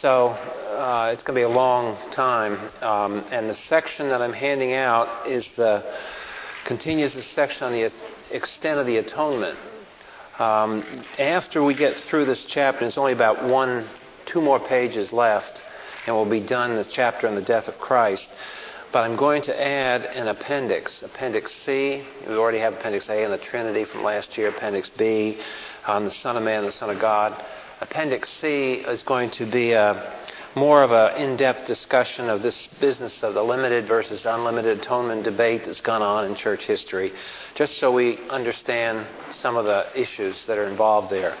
So uh, it's going to be a long time. Um, and the section that I'm handing out is the continues the section on the extent of the atonement. Um, after we get through this chapter, there's only about one, two more pages left, and we'll be done the chapter on the death of Christ. But I'm going to add an appendix, Appendix C. We already have Appendix A on the Trinity from last year, Appendix B on the Son of Man, the Son of God. Appendix C is going to be a, more of an in depth discussion of this business of the limited versus unlimited atonement debate that's gone on in church history, just so we understand some of the issues that are involved there.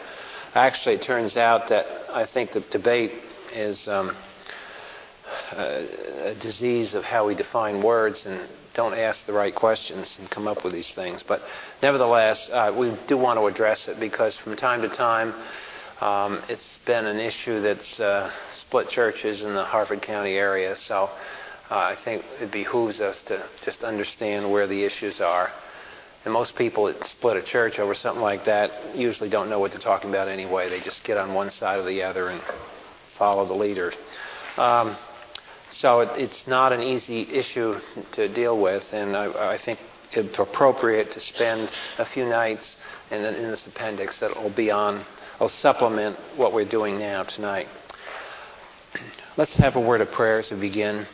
Actually, it turns out that I think the debate is. Um, a disease of how we define words and don't ask the right questions and come up with these things. But nevertheless, uh, we do want to address it because from time to time um, it's been an issue that's uh, split churches in the Harford County area. So uh, I think it behooves us to just understand where the issues are. And most people that split a church over something like that usually don't know what they're talking about anyway. They just get on one side or the other and follow the leader. Um, so it, it's not an easy issue to deal with, and I, I think it's appropriate to spend a few nights in, in this appendix that will be on, will supplement what we're doing now tonight. Let's have a word of prayer as we begin.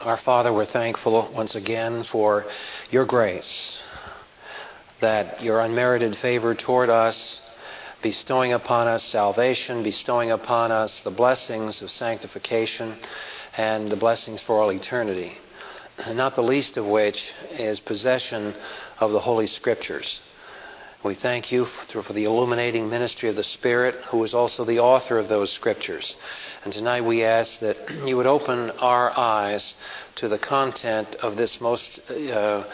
Our Father, we're thankful once again for your grace, that your unmerited favor toward us bestowing upon us salvation, bestowing upon us the blessings of sanctification and the blessings for all eternity, not the least of which is possession of the Holy Scriptures. We thank you for, the illuminating ministry of the Spirit, who is also the author of those Scriptures. And tonight we ask that you would open our eyes to the content of this most uh,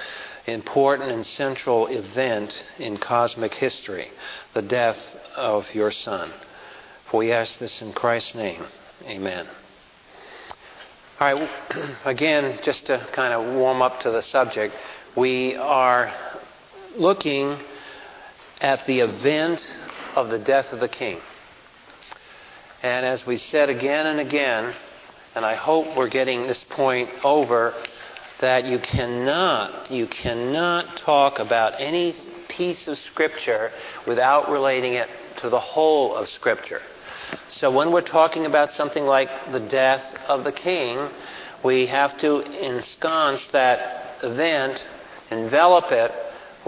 important and central event in cosmic history, the death of your Son. For we ask this in Christ's name. Amen. All right, again, just to kind of warm up to the subject, we are looking at the event of the death of the King. And as we said again and again, and I hope we're getting this point over that you cannot, you cannot talk about any piece of Scripture without relating it to the whole of Scripture. So when we're talking about something like the death of the king, we have to ensconce that event, envelop it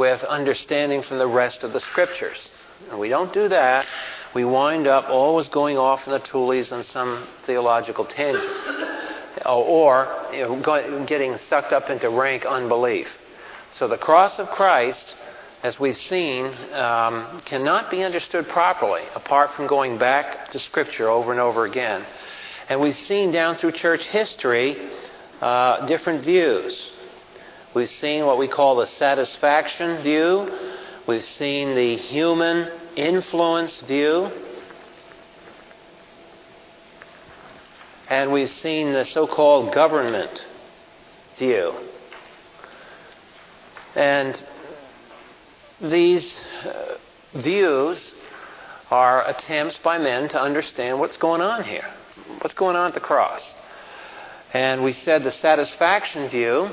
with understanding from the rest of the Scriptures. And we don't do that, we wind up always going off in the tules on some theological tangent or you know, getting sucked up into rank unbelief. So the cross of Christ, as we've seen, um, cannot be understood properly apart from going back to Scripture over and over again. And we've seen down through church history uh, different views. We've seen what we call the satisfaction view. We've seen the human influence view. and we've seen the so called government view. And these uh, views are attempts by men to understand what's going on here, what's going on at the cross. And we said the satisfaction view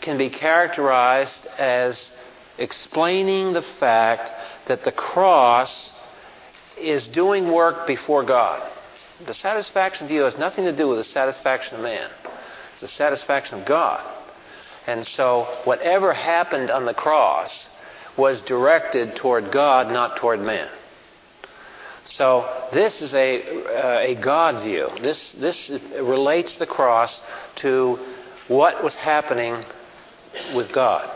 can be characterized as explaining the fact that the cross is doing work before God. The satisfaction view has nothing to do with the satisfaction of man. It's the satisfaction of God. And so whatever happened on the cross was directed toward God, not toward man. So this is a, uh, a God view. This, this relates the cross to what was happening with God.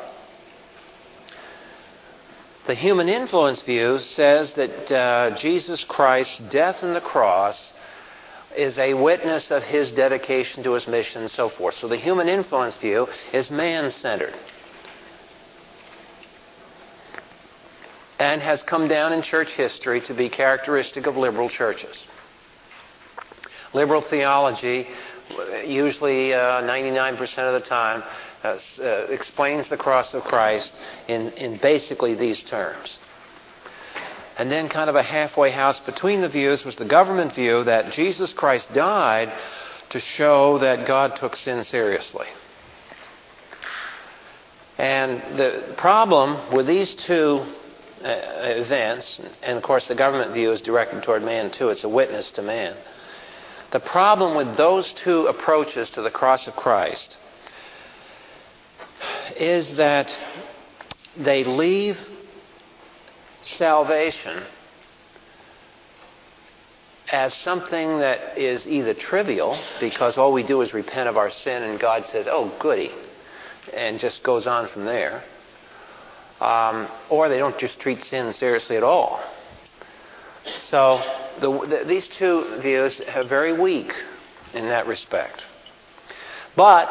The human influence view says that uh, Jesus Christ's death on the cross is a witness of his dedication to his mission and so forth. So the human influence view is man centered. And has come down in church history to be characteristic of liberal churches. Liberal theology, usually uh, 99% of the time, uh, uh, explains the cross of Christ in, in basically these terms. And then, kind of a halfway house between the views, was the government view that Jesus Christ died to show that God took sin seriously. And the problem with these two uh, events, and of course the government view is directed toward man too, it's a witness to man. The problem with those two approaches to the cross of Christ is that they leave salvation as something that is either trivial, because all we do is repent of our sin and God says, oh, goody, and just goes on from there. Um, or they don't just treat sin seriously at all. So the, the, these two views are very weak in that respect. But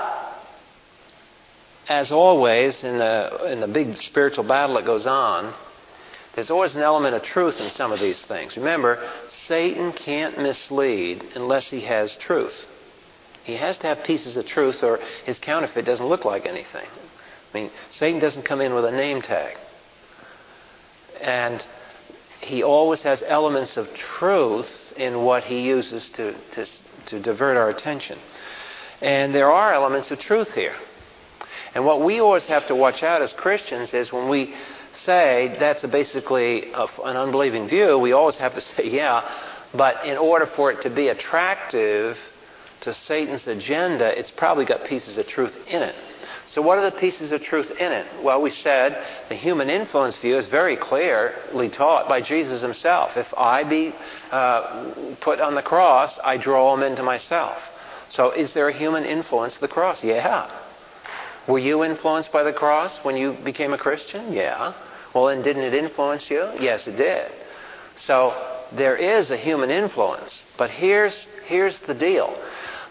as always in the in the big spiritual battle that goes on, there's always an element of truth in some of these things. Remember, Satan can't mislead unless he has truth. He has to have pieces of truth or his counterfeit doesn't look like anything. I mean, Satan doesn't come in with a name tag. And he always has elements of truth in what he uses to, to, to divert our attention. And there are elements of truth here. And what we always have to watch out as Christians is when we say that's basically a, an unbelieving view, we always have to say, yeah, but in order for it to be attractive to Satan's agenda, it's probably got pieces of truth in it. So, what are the pieces of truth in it? Well, we said the human influence view is very clearly taught by Jesus himself. If I be uh, put on the cross, I draw them into myself. So, is there a human influence of the cross? Yeah. Were you influenced by the cross when you became a Christian? Yeah. Well, then didn't it influence you? Yes, it did. So there is a human influence. But here's, here's the deal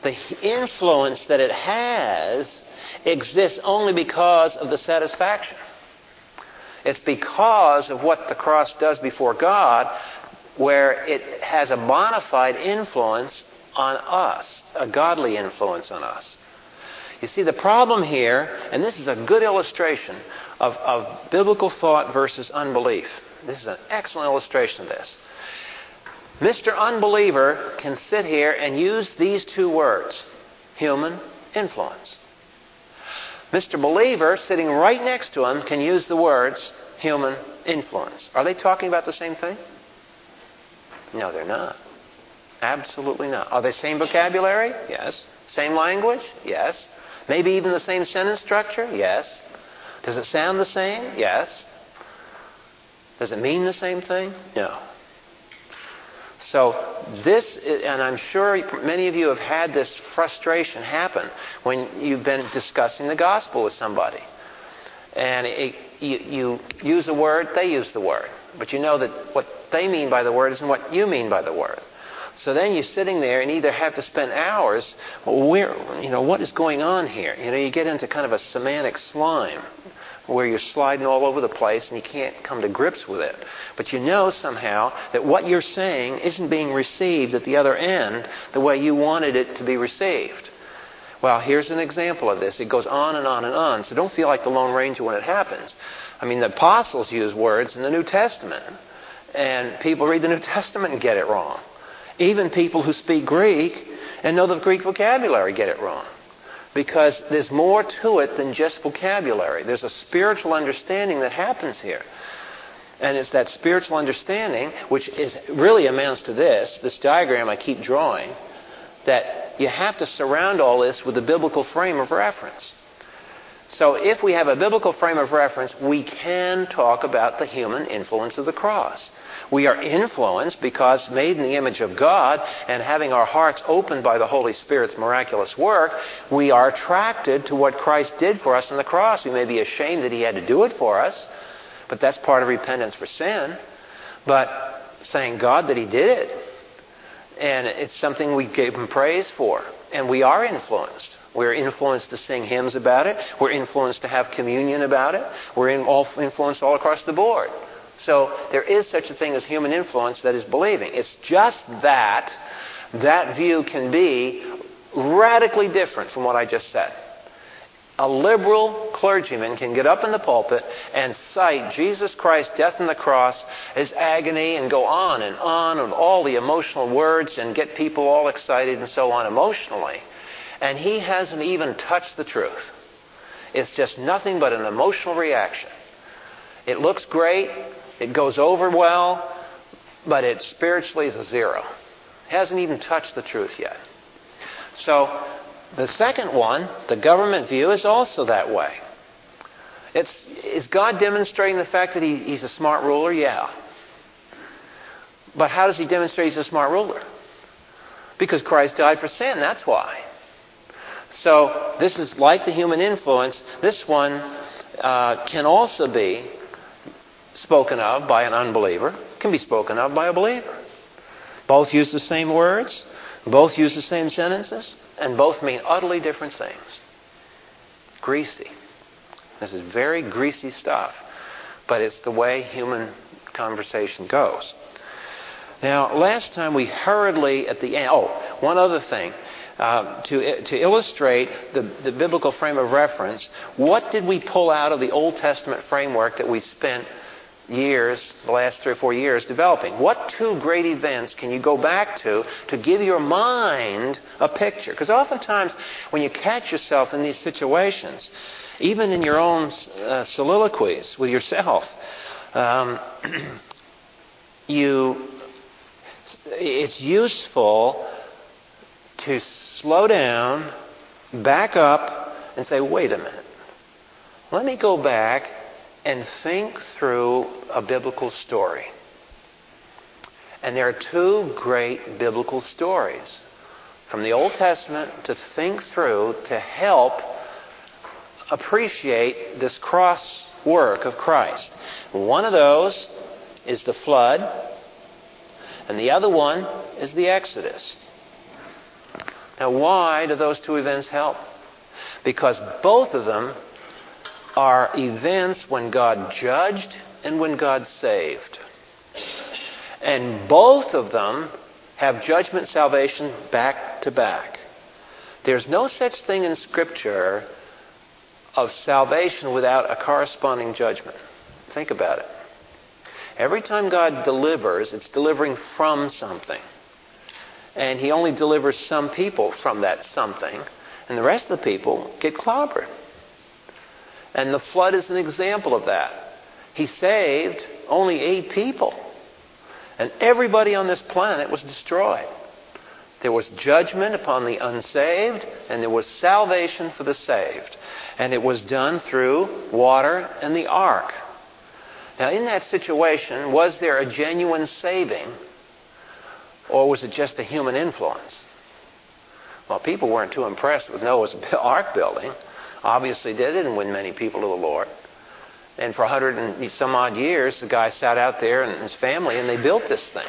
the influence that it has exists only because of the satisfaction. It's because of what the cross does before God where it has a bona fide influence on us, a godly influence on us. You see, the problem here, and this is a good illustration of, of biblical thought versus unbelief. This is an excellent illustration of this. Mr. Unbeliever can sit here and use these two words human influence. Mr. Believer, sitting right next to him, can use the words human influence. Are they talking about the same thing? No, they're not. Absolutely not. Are they same vocabulary? Yes. Same language? Yes. Maybe even the same sentence structure? Yes. Does it sound the same? Yes. Does it mean the same thing? No. So, this, and I'm sure many of you have had this frustration happen when you've been discussing the gospel with somebody. And it, you, you use a word, they use the word. But you know that what they mean by the word isn't what you mean by the word. So then you're sitting there and either have to spend hours, where, you know, what is going on here? You know, you get into kind of a semantic slime where you're sliding all over the place and you can't come to grips with it. But you know somehow that what you're saying isn't being received at the other end the way you wanted it to be received. Well, here's an example of this. It goes on and on and on. So don't feel like the Lone Ranger when it happens. I mean, the apostles use words in the New Testament, and people read the New Testament and get it wrong. Even people who speak Greek and know the Greek vocabulary get it wrong. Because there's more to it than just vocabulary. There's a spiritual understanding that happens here. And it's that spiritual understanding, which is really amounts to this, this diagram I keep drawing, that you have to surround all this with a biblical frame of reference. So if we have a biblical frame of reference, we can talk about the human influence of the cross. We are influenced because made in the image of God and having our hearts opened by the Holy Spirit's miraculous work, we are attracted to what Christ did for us on the cross. We may be ashamed that He had to do it for us, but that's part of repentance for sin. But thank God that He did it. And it's something we gave Him praise for. And we are influenced. We're influenced to sing hymns about it. We're influenced to have communion about it. We're in all, influenced all across the board. So there is such a thing as human influence that is believing. It's just that that view can be radically different from what I just said. a liberal clergyman can get up in the pulpit and cite Jesus Christ's death on the cross as agony and go on and on with all the emotional words and get people all excited and so on emotionally. And he hasn't even touched the truth. It's just nothing but an emotional reaction. It looks great, it goes over well, but it spiritually is a zero. Hasn't even touched the truth yet. So the second one, the government view, is also that way. It's, is God demonstrating the fact that he, he's a smart ruler? Yeah. But how does he demonstrate he's a smart ruler? Because Christ died for sin, that's why. So this is like the human influence. This one uh, can also be spoken of by an unbeliever, can be spoken of by a believer. Both use the same words, both use the same sentences, and both mean utterly different things. Greasy. This is very greasy stuff, but it's the way human conversation goes. Now, last time we hurriedly at the end. Oh, one other thing. Uh, to, to illustrate the, the biblical frame of reference, what did we pull out of the Old Testament framework that we spent years, the last three or four years, developing. What two great events can you go back to to give your mind a picture? Because oftentimes, when you catch yourself in these situations, even in your own uh, soliloquies with yourself, um, you, it's useful to slow down, back up, and say, wait a minute. Let me go back and think through a biblical story. And there are two great biblical stories from the Old Testament to think through to help appreciate this cross work of Christ. One of those is the flood, and the other one is the Exodus. Now, why do those two events help? Because both of them are events when God judged and when God saved. And both of them have judgment salvation back to back. There's no such thing in Scripture of salvation without a corresponding judgment. Think about it. Every time God delivers, it's delivering from something. And He only delivers some people from that something, and the rest of the people get clobbered. And the flood is an example of that. He saved only eight people. And everybody on this planet was destroyed. There was judgment upon the unsaved, and there was salvation for the saved. And it was done through water and the ark. Now, in that situation, was there a genuine saving, or was it just a human influence? Well, people weren't too impressed with Noah's ark building. Obviously, they didn't win many people to the Lord. And for a hundred and some odd years, the guy sat out there and his family, and they built this thing.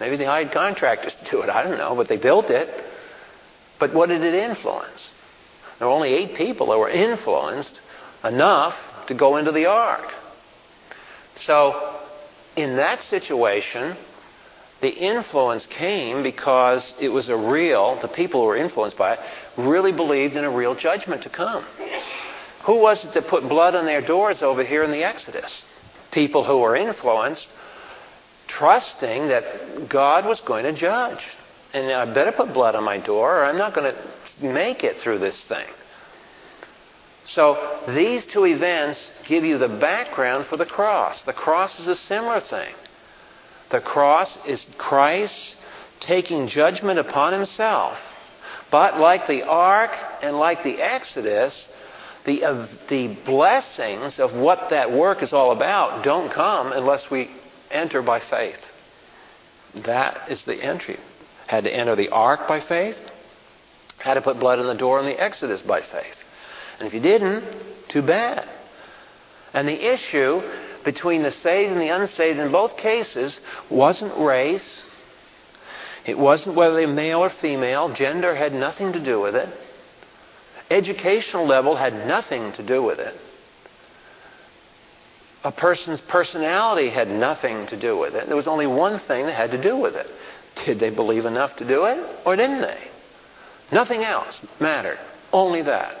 Maybe they hired contractors to do it. I don't know, but they built it. But what did it influence? There were only eight people that were influenced enough to go into the ark. So, in that situation, the influence came because it was a real, the people who were influenced by it, really believed in a real judgment to come. Who was it that put blood on their doors over here in the Exodus? People who were influenced, trusting that God was going to judge. And I better put blood on my door or I'm not going to make it through this thing. So these two events give you the background for the cross. The cross is a similar thing. The cross is Christ taking judgment upon himself but like the ark and like the Exodus, the, uh, the blessings of what that work is all about don't come unless we enter by faith. That is the entry. Had to enter the ark by faith, had to put blood in the door in the Exodus by faith. And if you didn't, too bad. And the issue between the saved and the unsaved in both cases wasn't race, it wasn't whether they were male or female. Gender had nothing to do with it. Educational level had nothing to do with it. A person's personality had nothing to do with it. There was only one thing that had to do with it. Did they believe enough to do it, or didn't they? Nothing else mattered. Only that.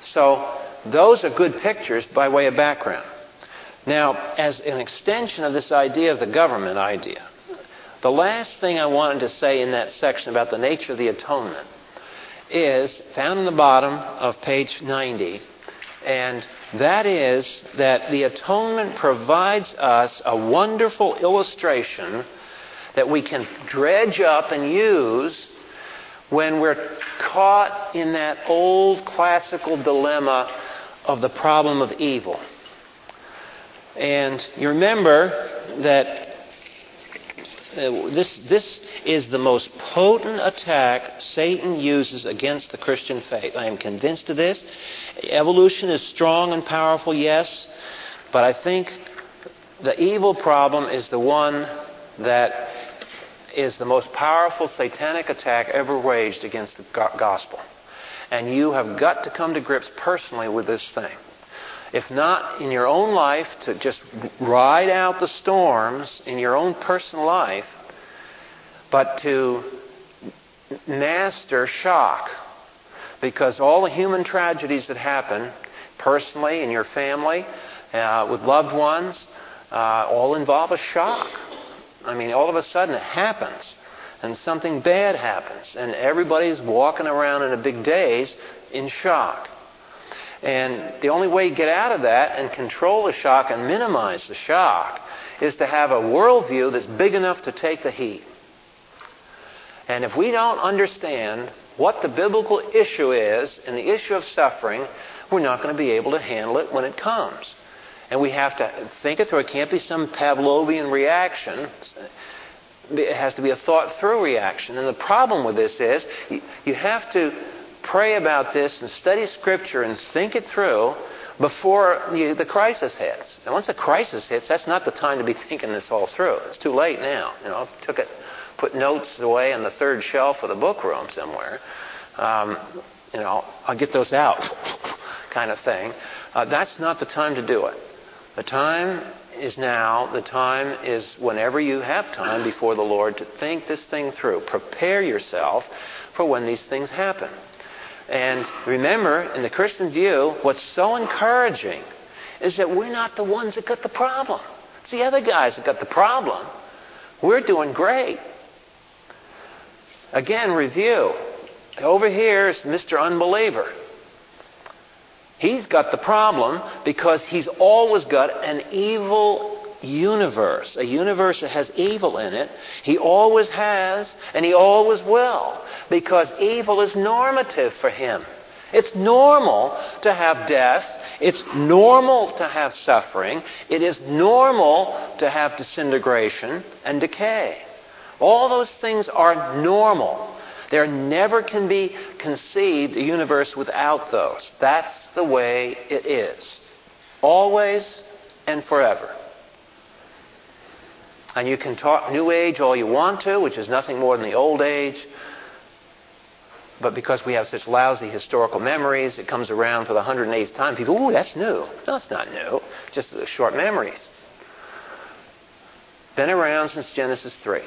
So, those are good pictures by way of background. Now, as an extension of this idea of the government idea, the last thing I wanted to say in that section about the nature of the atonement is found in the bottom of page 90, and that is that the atonement provides us a wonderful illustration that we can dredge up and use when we're caught in that old classical dilemma of the problem of evil. And you remember that uh, this, this is the most potent attack Satan uses against the Christian faith. I am convinced of this. Evolution is strong and powerful, yes, but I think the evil problem is the one that is the most powerful satanic attack ever waged against the gospel. And you have got to come to grips personally with this thing. If not in your own life, to just ride out the storms in your own personal life, but to master shock. Because all the human tragedies that happen, personally, in your family, uh, with loved ones, uh, all involve a shock. I mean, all of a sudden it happens, and something bad happens, and everybody's walking around in a big daze in shock. And the only way to get out of that and control the shock and minimize the shock is to have a worldview that's big enough to take the heat. And if we don't understand what the biblical issue is and the issue of suffering, we're not going to be able to handle it when it comes. And we have to think it through. It can't be some Pavlovian reaction. It has to be a thought through reaction. And the problem with this is you have to pray about this and study Scripture and think it through before the crisis hits. And once the crisis hits, that's not the time to be thinking this all through. It's too late now. You know, I took it, put notes away on the third shelf of the book room somewhere. Um, you know, I'll get those out, kind of thing. Uh, that's not the time to do it. The time is now. The time is whenever you have time before the Lord to think this thing through. Prepare yourself for when these things happen. And remember, in the Christian view, what's so encouraging is that we're not the ones that got the problem. It's the other guys that got the problem. We're doing great. Again, review. Over here is Mr. Unbeliever. He's got the problem because he's always got an evil universe, a universe that has evil in it. He always has, and he always will, because evil is normative for him. It's normal to have death. It's normal to have suffering. It is normal to have disintegration and decay. All those things are normal. There never can be conceived a universe without those. That's the way it is. Always and forever. And you can talk New Age all you want to, which is nothing more than the Old Age. But because we have such lousy historical memories, it comes around for the 108th time. People, ooh, that's new. No, it's not new. Just the short memories. Been around since Genesis 3.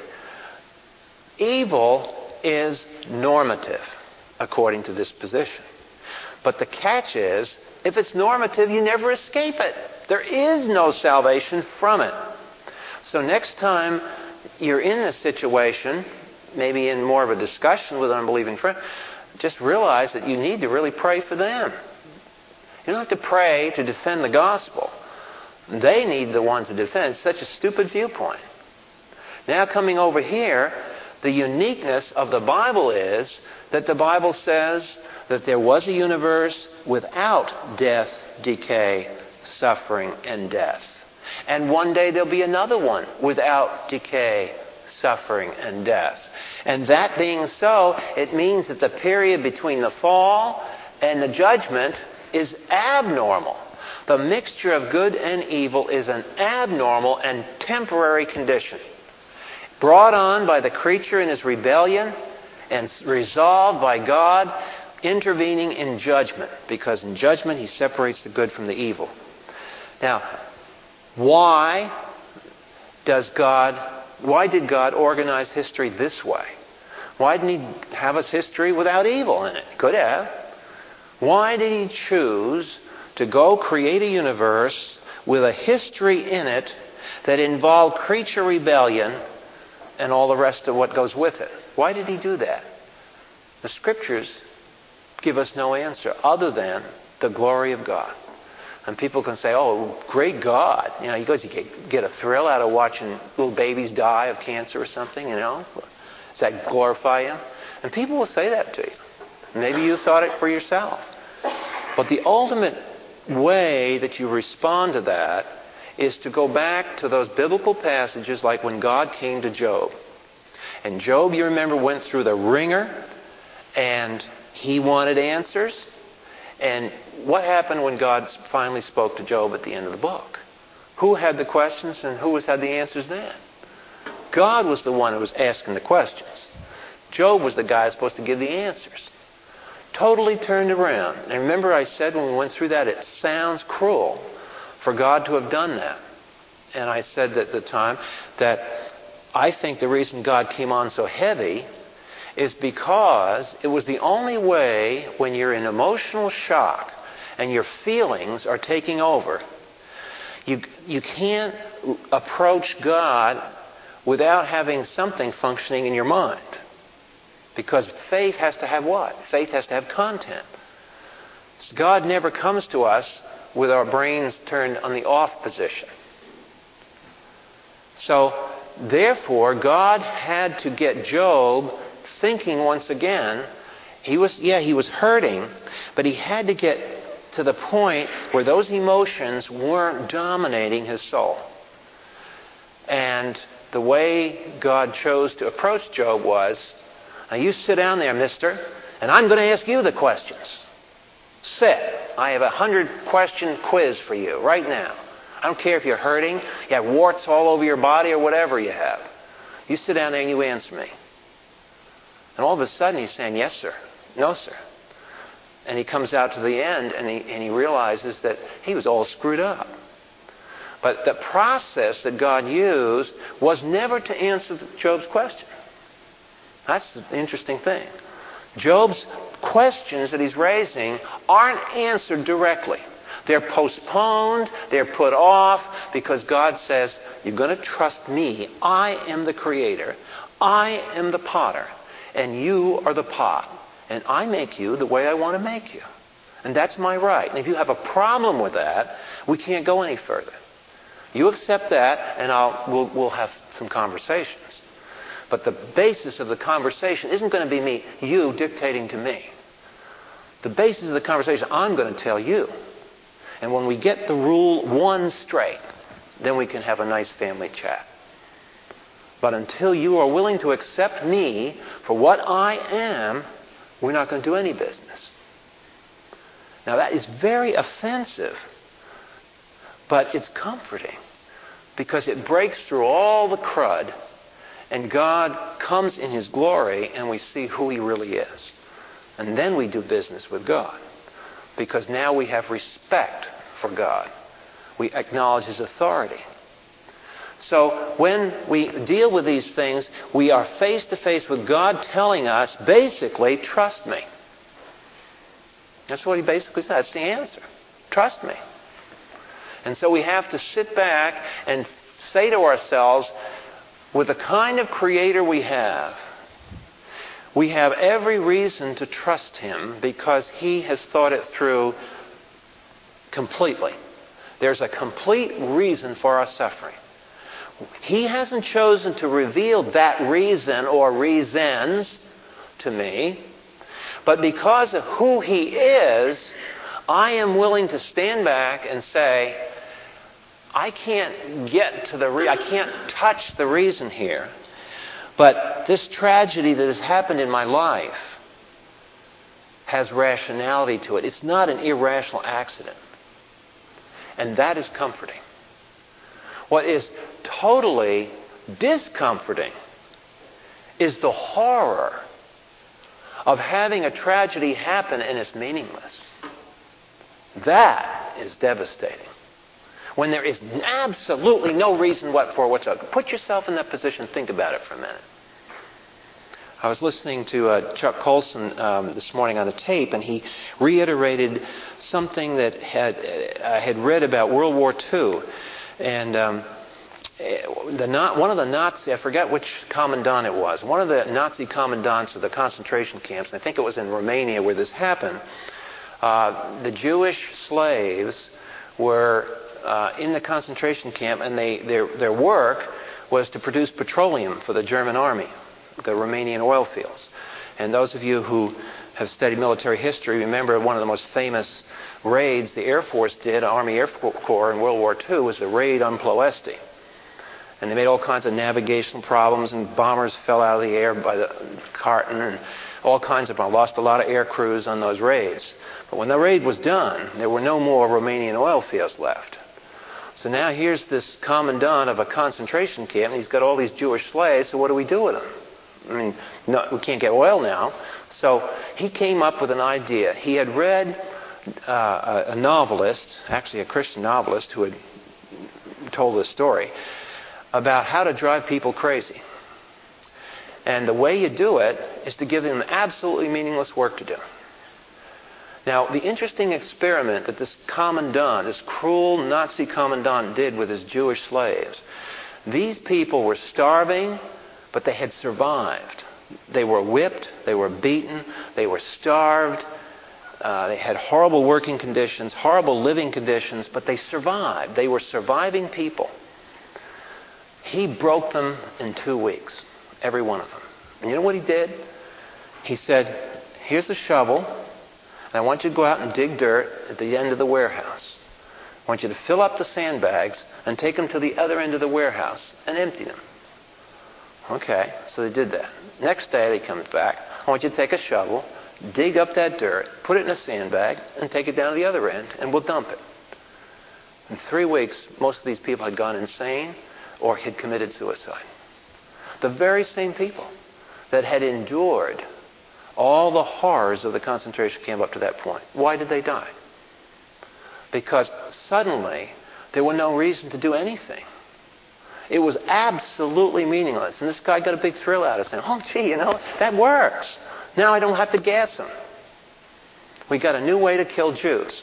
Evil is normative, according to this position. But the catch is, if it's normative, you never escape it. There is no salvation from it. So next time you're in this situation, maybe in more of a discussion with an unbelieving friend, just realize that you need to really pray for them. You don't have to pray to defend the gospel. They need the ones to defend. It's such a stupid viewpoint. Now, coming over here, the uniqueness of the Bible is that the Bible says that there was a universe without death, decay, suffering, and death. And one day there'll be another one without decay, suffering, and death. And that being so, it means that the period between the fall and the judgment is abnormal. The mixture of good and evil is an abnormal and temporary condition brought on by the creature in his rebellion and resolved by God intervening in judgment, because in judgment he separates the good from the evil. Now, why does God, why did God organize history this way? Why didn't he have us history without evil in it? Could have. Why did he choose to go create a universe with a history in it that involved creature rebellion and all the rest of what goes with it? Why did he do that? The scriptures give us no answer other than the glory of God. And people can say, oh, great God. You know, he goes, you get a thrill out of watching little babies die of cancer or something, you know? Does that glorify him? And people will say that to you. Maybe you thought it for yourself. But the ultimate way that you respond to that is to go back to those biblical passages like when God came to Job. And Job, you remember, went through the wringer and he wanted answers. And what happened when God finally spoke to Job at the end of the book? Who had the questions and who had the answers then? God was the one who was asking the questions. Job was the guy supposed to give the answers. Totally turned around. And remember, I said when we went through that, it sounds cruel for God to have done that. And I said at the time that I think the reason God came on so heavy is because it was the only way when you're in emotional shock and your feelings are taking over. You, you can't approach God without having something functioning in your mind. Because faith has to have what? Faith has to have content. God never comes to us with our brains turned on the off position. So, therefore, God had to get Job thinking once again. He was, yeah, he was hurting, but he had to get to the point where those emotions weren't dominating his soul. And the way God chose to approach Job was now you sit down there, mister, and I'm going to ask you the questions. Sit. I have a hundred question quiz for you right now. I don't care if you're hurting, you have warts all over your body, or whatever you have. You sit down there and you answer me. And all of a sudden he's saying, Yes, sir. No, sir. And he comes out to the end and he, and he realizes that he was all screwed up. But the process that God used was never to answer Job's question. That's the interesting thing. Job's questions that he's raising aren't answered directly. They're postponed, they're put off because God says, You're going to trust me. I am the creator, I am the potter, and you are the pot. And I make you the way I want to make you. And that's my right. And if you have a problem with that, we can't go any further. You accept that, and I'll, we'll, we'll have some conversations. But the basis of the conversation isn't going to be me, you dictating to me. The basis of the conversation, I'm going to tell you. And when we get the rule one straight, then we can have a nice family chat. But until you are willing to accept me for what I am, we're not going to do any business. Now, that is very offensive but it's comforting because it breaks through all the crud and God comes in His glory and we see who He really is. And then we do business with God because now we have respect for God. We acknowledge His authority. So when we deal with these things, we are face to face with God telling us, basically, trust me. That's what He basically said. That's the answer. Trust me. And so we have to sit back and say to ourselves, with the kind of creator we have, we have every reason to trust him because he has thought it through completely. There's a complete reason for our suffering. He hasn't chosen to reveal that reason or reasons to me, but because of who he is, I am willing to stand back and say, I can't get to the re- I can't touch the reason here. But this tragedy that has happened in my life has rationality to it. It's not an irrational accident. And that is comforting. What is totally discomforting is the horror of having a tragedy happen and it's meaningless. That is devastating when there is absolutely no reason what for whatsoever. Put yourself in that position. Think about it for a minute. I was listening to uh, Chuck Colson um, this morning on the tape, and he reiterated something that had I had read about World War II, and um, the one of the Nazi I forget which commandant it was. One of the Nazi commandants of the concentration camps, and I think it was in Romania where this happened. Uh, the Jewish slaves were uh, in the concentration camp, and they, their, their work was to produce petroleum for the German army the Romanian oil fields. And those of you who have studied military history remember one of the most famous raids the Air Force did, Army Air Corps in World War II, was the raid on Ploesti. And they made all kinds of navigational problems, and bombers fell out of the air by the carton, and all kinds of problems. Lost a lot of air crews on those raids. But when the raid was done, there were no more Romanian oil fields left. So now here's this commandant of a concentration camp, and he's got all these Jewish slaves, so what do we do with them? I mean, no, we can't get oil now. So he came up with an idea. He had read uh, a, novelist, actually a Christian novelist, who had told this story about how to drive people crazy. And the way you do it is to give them absolutely meaningless work to do. Now, the interesting experiment that this commandant, this cruel Nazi commandant, did with his Jewish slaves, these people were starving but they had survived. They were whipped, they were beaten, they were starved, uh, they had horrible working conditions, horrible living conditions, but they survived. They were surviving people. He broke them in two weeks, every one of them. And you know what he did? He said, Here's a shovel, and I want you to go out and dig dirt at the end of the warehouse. I want you to fill up the sandbags and take them to the other end of the warehouse and empty them. Okay, so they did that. Next day, he comes back. I want you to take a shovel, dig up that dirt, put it in a sandbag, and take it down to the other end, and we'll dump it. In three weeks, most of these people had gone insane or had committed suicide. The very same people that had endured all the horrors of the concentration camp up to that point. Why did they die? Because suddenly there was no reason to do anything. It was absolutely meaningless. And this guy got a big thrill out of saying, oh, gee, you know, that works. Now I don't have to gas them. We got a new way to kill Jews.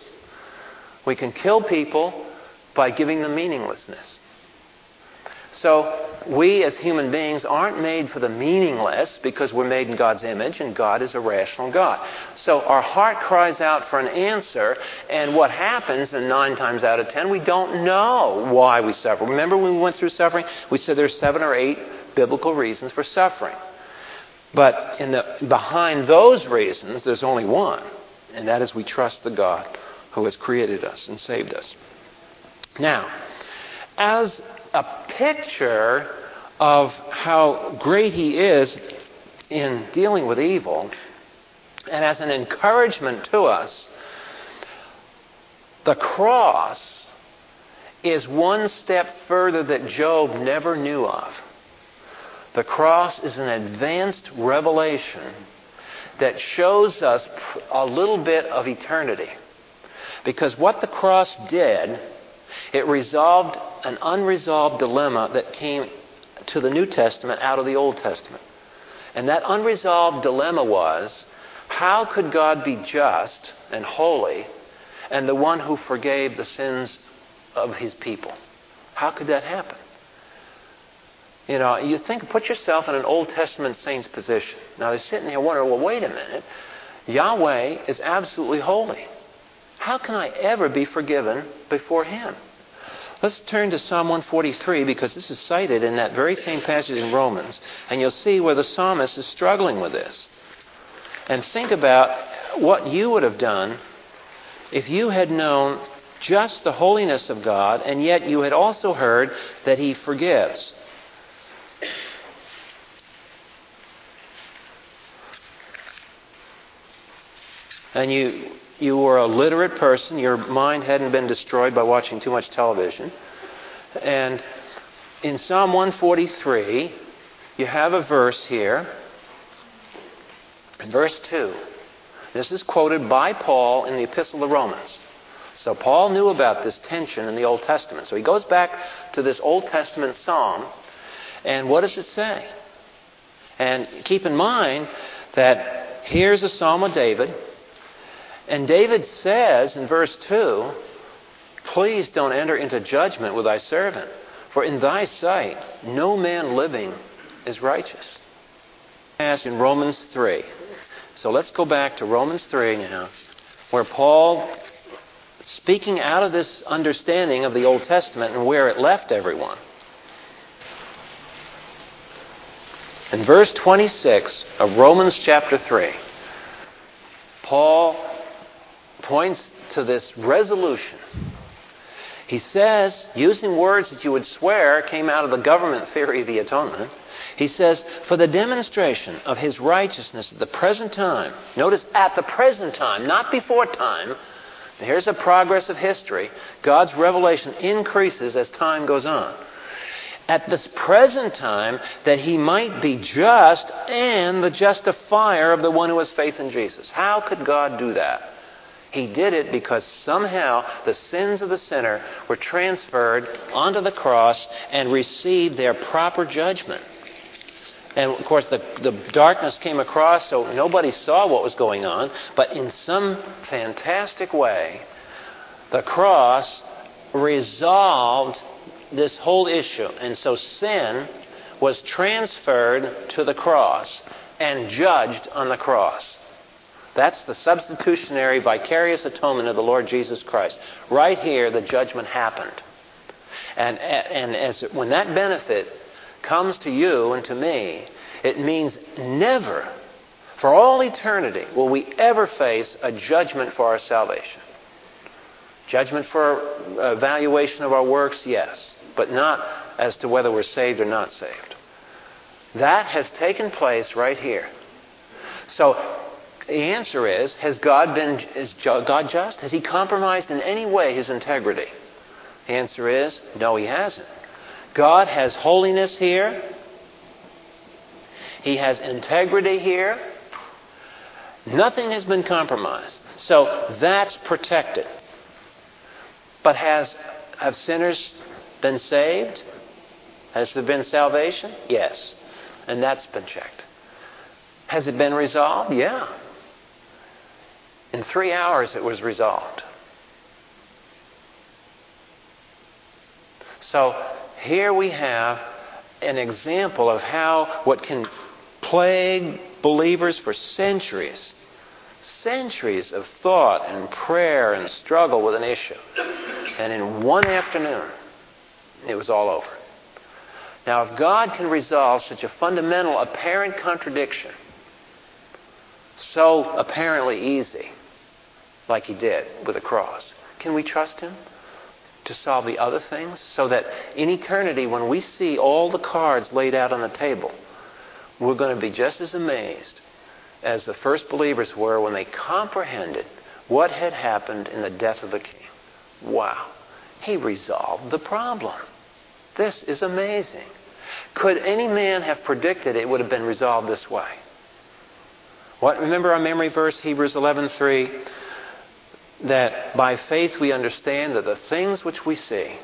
We can kill people by giving them meaninglessness. So we as human beings aren't made for the meaningless because we're made in God's image and God is a rational God. So our heart cries out for an answer, and what happens, and nine times out of ten, we don't know why we suffer. Remember when we went through suffering? We said there's seven or eight biblical reasons for suffering. But in the, behind those reasons, there's only one, and that is we trust the God who has created us and saved us. Now, as a picture of how great he is in dealing with evil, and as an encouragement to us, the cross is one step further that Job never knew of. The cross is an advanced revelation that shows us a little bit of eternity. Because what the cross did it resolved an unresolved dilemma that came to the New Testament out of the Old Testament. And that unresolved dilemma was how could God be just and holy and the one who forgave the sins of his people? How could that happen? You know, you think, put yourself in an Old Testament saint's position. Now they're sitting there wondering, well, wait a minute. Yahweh is absolutely holy. How can I ever be forgiven before him? Let's turn to Psalm 143 because this is cited in that very same passage in Romans, and you'll see where the psalmist is struggling with this. And think about what you would have done if you had known just the holiness of God, and yet you had also heard that He forgives. And you you were a literate person. Your mind hadn't been destroyed by watching too much television. And in Psalm 143, you have a verse here. In verse 2, this is quoted by Paul in the Epistle to Romans. So Paul knew about this tension in the Old Testament. So he goes back to this Old Testament psalm, and what does it say? And keep in mind that here's a psalm of David. And David says in verse 2 Please don't enter into judgment with thy servant, for in thy sight no man living is righteous. As in Romans 3. So let's go back to Romans 3 now, where Paul, speaking out of this understanding of the Old Testament and where it left everyone, in verse 26 of Romans chapter 3, Paul points to this resolution. He says, using words that you would swear came out of the government theory of the atonement, he says, For the demonstration of his righteousness at the present time, notice at the present time, not before time. Here's a progress of history. God's revelation increases as time goes on. At this present time, that he might be just and the justifier of the one who has faith in Jesus. How could God do that? He did it because somehow the sins of the sinner were transferred onto the cross and received their proper judgment. And of course, the, the darkness came across, so nobody saw what was going on. But in some fantastic way, the cross resolved this whole issue. And so sin was transferred to the cross and judged on the cross. That's the substitutionary vicarious atonement of the Lord Jesus Christ. Right here, the judgment happened. And, and as, when that benefit comes to you and to me, it means never, for all eternity, will we ever face a judgment for our salvation. Judgment for uh, evaluation of our works, yes, but not as to whether we're saved or not saved. That has taken place right here. So the answer is Has God been is God just? Has He compromised in any way His integrity? The answer is No, He hasn't. God has holiness here, He has integrity here. Nothing has been compromised. So that's protected. But has have sinners been saved? Has there been salvation? Yes. And that's been checked. Has it been resolved? Yeah. In three hours, it was resolved. So here we have an example of how what can plague believers for centuries, centuries of thought and prayer and struggle with an issue. And in one afternoon, it was all over. Now, if God can resolve such a fundamental apparent contradiction so apparently easy, like he did with the cross. Can we trust him to solve the other things? So that in eternity, when we see all the cards laid out on the table, we're going to be just as amazed as the first believers were when they comprehended what had happened in the death of the king. Wow. He resolved the problem. This is amazing. Could any man have predicted it would have been resolved this way? What remember our memory verse Hebrews 11:3 that by faith we understand that the things which we see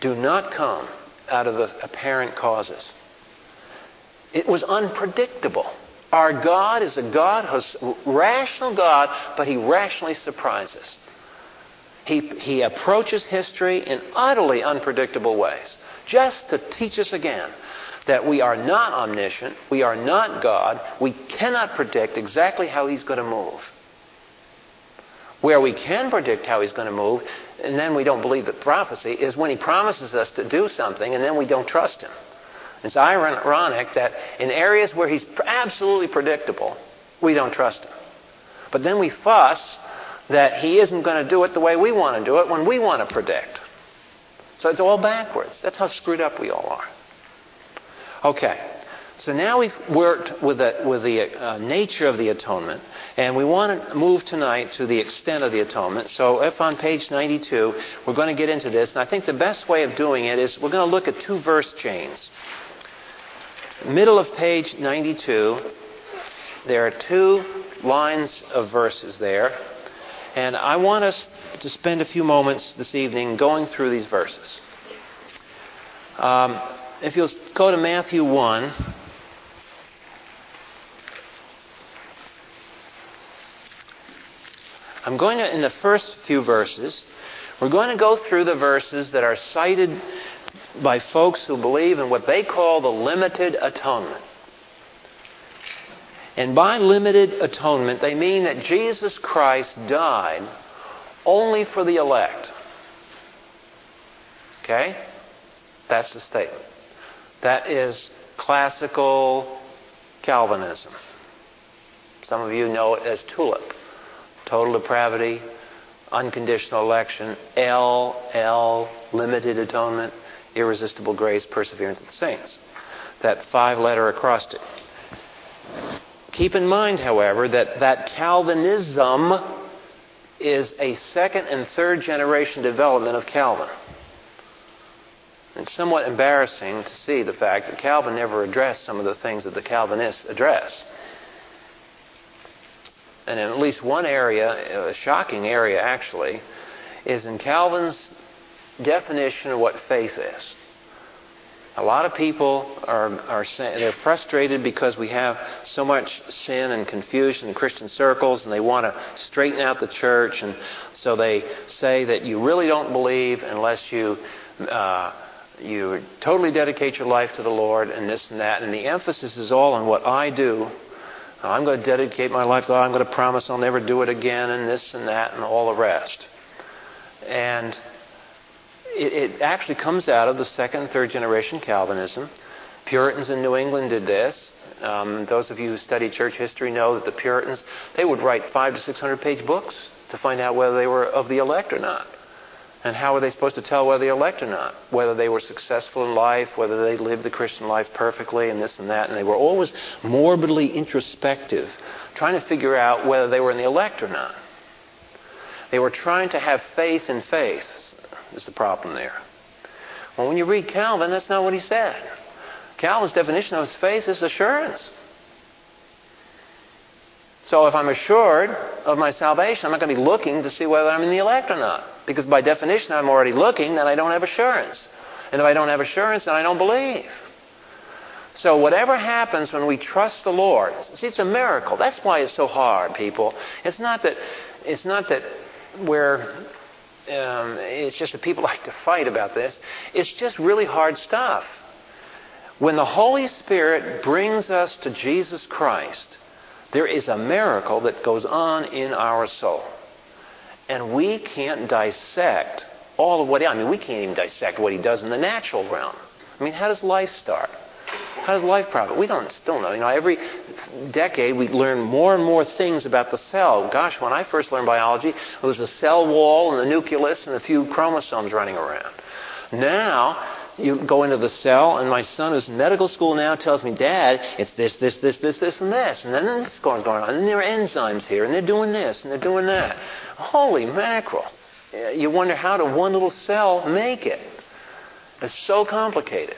do not come out of the apparent causes. It was unpredictable. Our God is a God, a rational God, but He rationally surprises. He, he approaches history in utterly unpredictable ways, just to teach us again that we are not omniscient, we are not God, we cannot predict exactly how He's going to move. Where we can predict how He's going to move, and then we don't believe the prophecy, is when He promises us to do something and then we don't trust Him. It's ironic that in areas where He's absolutely predictable, we don't trust Him. But then we fuss that He isn't going to do it the way we want to do it when we want to predict. So it's all backwards. That's how screwed up we all are. Okay. So now we've worked with the, with the uh, nature of the atonement, and we want to move tonight to the extent of the atonement. So if on page 92, we're going to get into this, and I think the best way of doing it is we're going to look at two verse chains. Middle of page 92, there are two lines of verses there, and I want us to spend a few moments this evening going through these verses. Um, if you'll go to Matthew 1, I'm going to, in the first few verses, we're going to go through the verses that are cited by folks who believe in what they call the limited atonement. And by limited atonement, they mean that Jesus Christ died only for the elect. Okay? That's the statement. That is classical Calvinism. Some of you know it as TULIP total depravity, unconditional election, L, L, limited atonement, irresistible grace, perseverance of the saints. That five letter acrostic. Keep in mind, however, that that Calvinism is a second and third generation development of Calvin. It's somewhat embarrassing to see the fact that Calvin never addressed some of the things that the Calvinists address. And in at least one area, a shocking area actually, is in Calvin's definition of what faith is. A lot of people are, are they're frustrated because we have so much sin and confusion in Christian circles, and they want to straighten out the church, and so they say that you really don't believe unless you uh, you totally dedicate your life to the Lord, and this and that, and the emphasis is all on what I do. I'm going to dedicate my life to God. I'm going to promise I'll never do it again, and this and that, and all the rest. And it, it actually comes out of the second and third generation Calvinism. Puritans in New England did this. Um, those of you who study church history know that the Puritans they would write five to six hundred page books to find out whether they were of the elect or not. And how were they supposed to tell whether they elect or not? Whether they were successful in life, whether they lived the Christian life perfectly, and this and that. And they were always morbidly introspective, trying to figure out whether they were in the elect or not. They were trying to have faith in faith is the problem there. Well, when you read Calvin, that's not what he said. Calvin's definition of faith is assurance. So if I'm assured of my salvation, I'm not going to be looking to see whether I'm in the elect or not. Because by definition, I'm already looking, then I don't have assurance. And if I don't have assurance, then I don't believe. So whatever happens when we trust the Lord, see, it's a miracle. That's why it's so hard, people. It's not that it's not that we're um, it's just that people like to fight about this. It's just really hard stuff. When the Holy Spirit brings us to Jesus Christ, there is a miracle that goes on in our soul. And we can't dissect all of what I mean, we can't even dissect what he does in the natural realm. I mean, how does life start? How does life profit? We don't still know. You know, every decade we learn more and more things about the cell. Gosh, when I first learned biology, it was the cell wall and the nucleus and a few chromosomes running around. Now, you go into the cell, and my son who's in medical school now tells me, Dad, it's this, this, this, this, this, and this. And then this is going on. And there are enzymes here, and they're doing this, and they're doing that. Holy mackerel. You wonder how did one little cell make it? It's so complicated.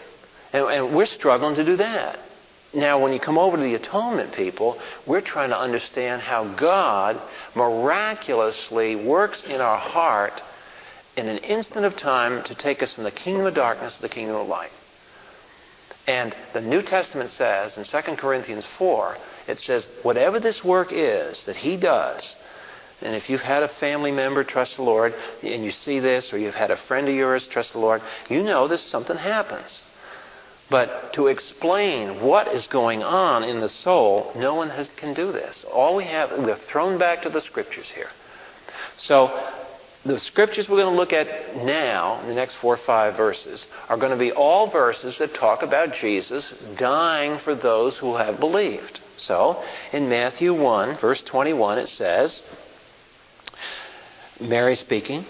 And, and we're struggling to do that. Now, when you come over to the atonement people, we're trying to understand how God miraculously works in our heart in an instant of time to take us from the kingdom of darkness to the kingdom of light. And the New Testament says in 2 Corinthians 4, it says, whatever this work is that He does, and if you've had a family member trust the Lord, and you see this, or you've had a friend of yours trust the Lord, you know that something happens. But to explain what is going on in the soul, no one has, can do this. All we have, we're thrown back to the scriptures here. So, the scriptures we're going to look at now, the next four or five verses, are going to be all verses that talk about Jesus dying for those who have believed. So, in Matthew 1, verse 21, it says, Mary speaking,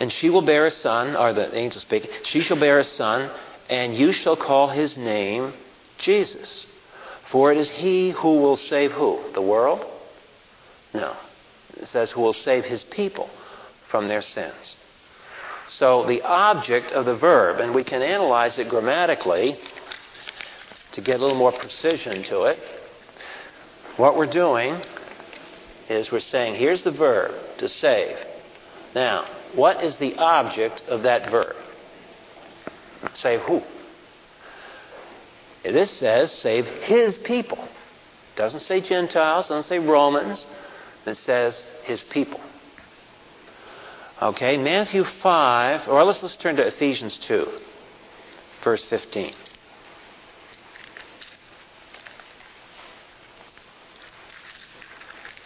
and she will bear a son, or the angel speaking, she shall bear a son, and you shall call his name Jesus. For it is he who will save who? The world? No. It says who will save his people from their sins. So the object of the verb, and we can analyze it grammatically to get a little more precision to it. What we're doing is we're saying, here's the verb, to save. Now, what is the object of that verb? Save who? This says save his people. Doesn't say Gentiles, doesn't say Romans. It says his people. Okay, Matthew 5, or let's, let's turn to Ephesians 2, verse 15.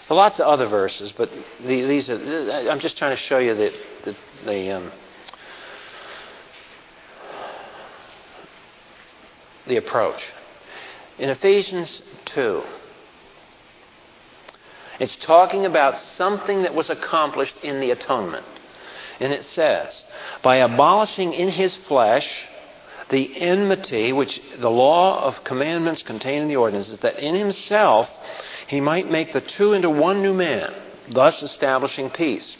There lots of other verses, but these are. I'm just trying to show you the the, the, um, the approach. In Ephesians 2, it's talking about something that was accomplished in the atonement. And it says, by abolishing in his flesh the enmity which the law of commandments contained in the ordinances, that in himself he might make the two into one new man, thus establishing peace.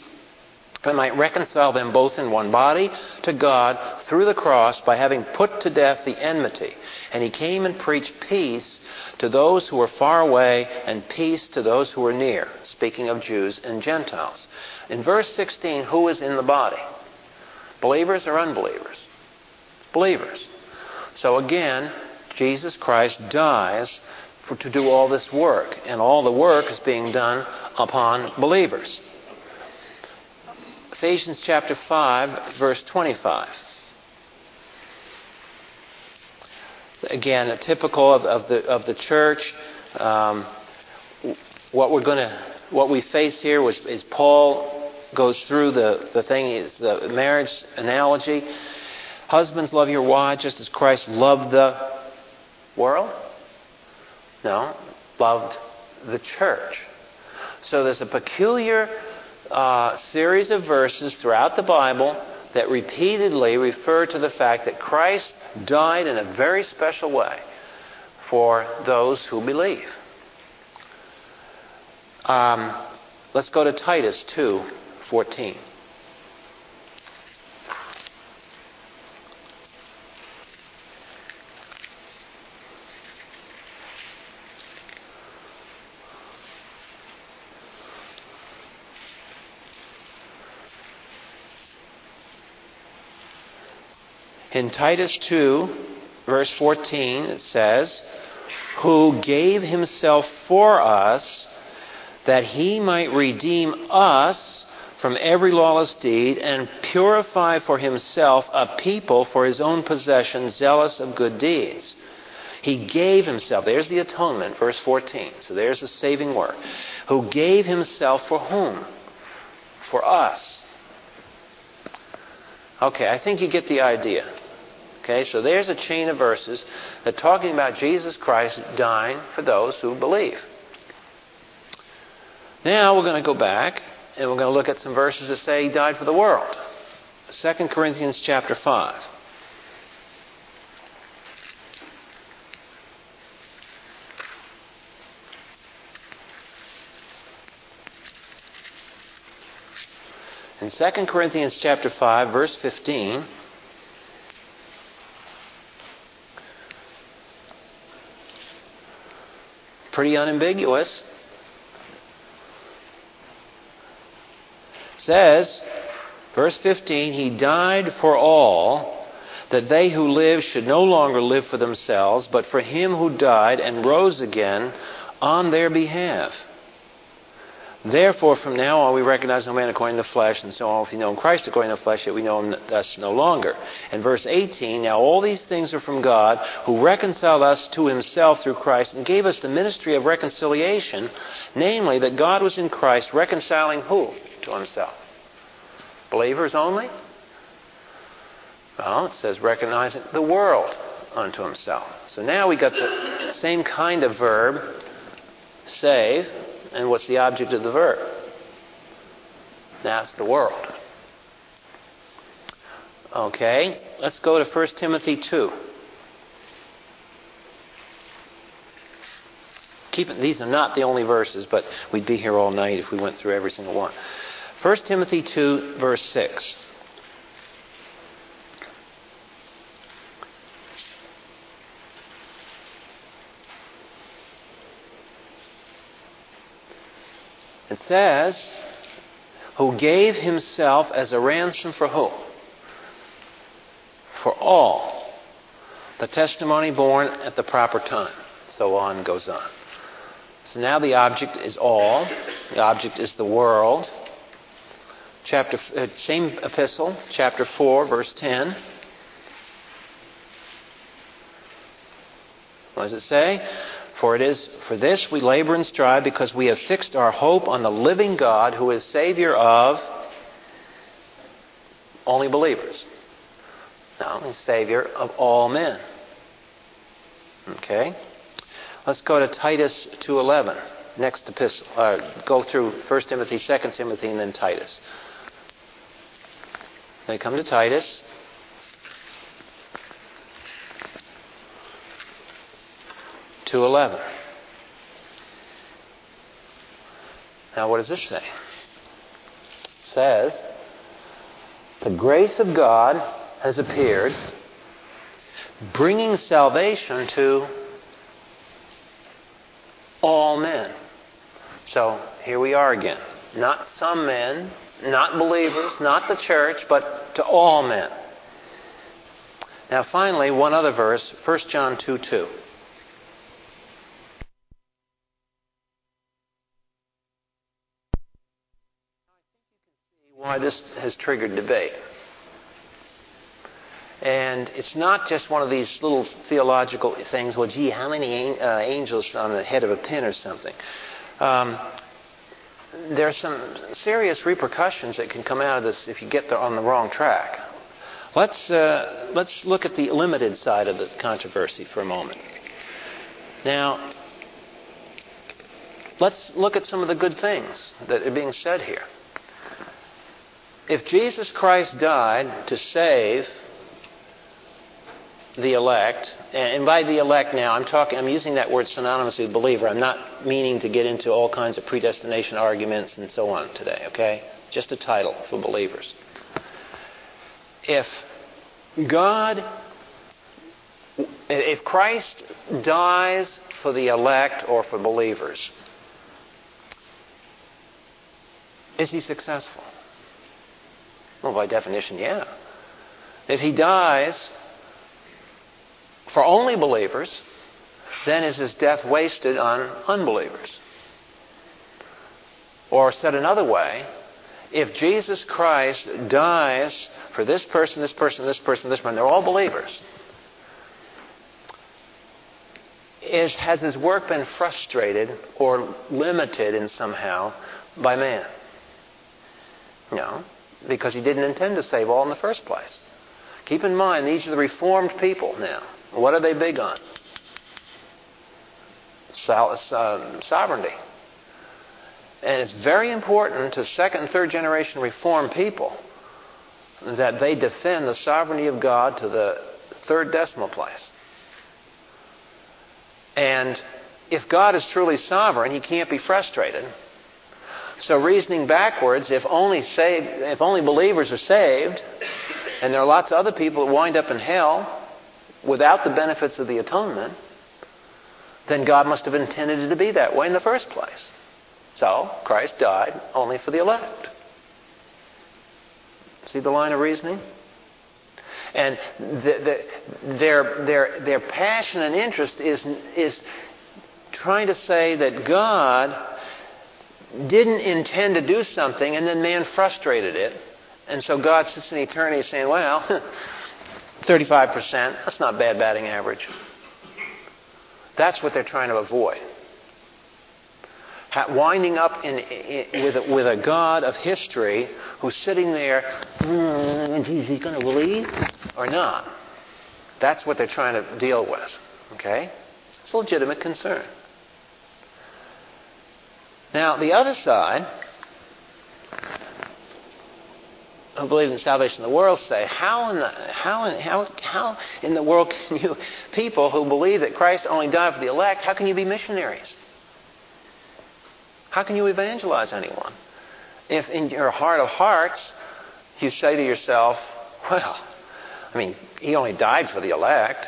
And might reconcile them both in one body to God through the cross by having put to death the enmity. And he came and preached peace to those who were far away and peace to those who were near, speaking of Jews and Gentiles. In verse 16, who is in the body? Believers or unbelievers? Believers. So again, Jesus Christ dies for, to do all this work, and all the work is being done upon believers. Ephesians chapter 5, verse 25. Again, typical of, of the of the church. Um, what we're going to what we face here was is Paul goes through the the thing is the marriage analogy. Husbands, love your wives just as Christ loved the world. No, loved the church. So there's a peculiar uh, series of verses throughout the Bible that repeatedly refer to the fact that Christ died in a very special way for those who believe. Um, let's go to Titus 2 14. In Titus 2, verse 14, it says, Who gave himself for us that he might redeem us from every lawless deed and purify for himself a people for his own possession, zealous of good deeds. He gave himself. There's the atonement, verse 14. So there's the saving work. Who gave himself for whom? For us. Okay, I think you get the idea. Okay, so there's a chain of verses that talking about Jesus Christ dying for those who believe. Now we're going to go back and we're going to look at some verses that say he died for the world. 2 Corinthians chapter 5. In 2 Corinthians chapter 5 verse 15 pretty unambiguous. It says, verse 15, He died for all, that they who live should no longer live for themselves, but for Him who died and rose again on their behalf. Therefore, from now on, we recognize no man according to the flesh, and so on. If we know Christ according to the flesh, yet we know him thus no longer. And verse 18, now all these things are from God, who reconciled us to himself through Christ, and gave us the ministry of reconciliation, namely, that God was in Christ reconciling who to himself? Believers only? Well, it says recognizing the world unto himself. So now we got the same kind of verb, save, and what's the object of the verb? That's the world. Okay, let's go to 1 Timothy 2. Keep it, these are not the only verses, but we'd be here all night if we went through every single one. 1 Timothy 2, verse 6. It says, who gave himself as a ransom for who? For all. The testimony borne at the proper time. So on goes on. So now the object is all. The object is the world. chapter uh, same epistle, chapter 4, verse 10. What does it say? For it is for this we labor and strive because we have fixed our hope on the living God who is Savior of only believers. No, he's Savior of all men. Okay? Let's go to Titus 2.11. Next epistle. Uh, go through 1 Timothy, 2 Timothy, and then Titus. They come to Titus. Two eleven. Now, what does this say? It says, "The grace of God has appeared, bringing salvation to all men." So here we are again. Not some men, not believers, not the church, but to all men. Now, finally, one other verse, 1 John 2 2. Why this has triggered debate. And it's not just one of these little theological things, well, gee, how many uh, angels on the head of a pin or something? Um, there's some serious repercussions that can come out of this if you get on the wrong track. Let's, uh, let's look at the limited side of the controversy for a moment. Now, let's look at some of the good things that are being said here. If Jesus Christ died to save the elect, and by the elect now, I'm talking, I'm using that word synonymously with believer. I'm not meaning to get into all kinds of predestination arguments and so on today, okay? Just a title for believers. If God, if Christ dies for the elect or for believers, is he successful? Well, by definition, yeah. If he dies for only believers, then is his death wasted on unbelievers? Or said another way, if Jesus Christ dies for this person, this person, this person, this person, they're all believers, is, has his work been frustrated or limited in somehow by man? No, because he didn't intend to save all in the first place. Keep in mind, these are the reformed people now. What are they big on? Uh, sovereignty. And it's very important to second and third generation Reformed people that they defend the sovereignty of God to the third decimal place. And if God is truly sovereign, he can't be frustrated. So reasoning backwards, if only saved, if only believers are saved, and there are lots of other people that wind up in hell, without the benefits of the atonement, then God must have intended it to be that way in the first place. So, Christ died only for the elect. See the line of reasoning? And the, the, their, their, their passion and interest is, is trying to say that God didn't intend to do something and then man frustrated it. And so God sits in eternity saying, well, 35%. That's not bad batting average. That's what they're trying to avoid. winding up in, in, with, a, with a God of history who's sitting there, mm, is he going to believe or not? That's what they're trying to deal with. Okay? It's a legitimate concern. Now, the other side who believe in salvation of the world say, how in the, how in, how, how in the world can you, people who believe that Christ only died for the elect, how can you be missionaries? How can you evangelize anyone? If in your heart of hearts you say to yourself, well, I mean, he only died for the elect.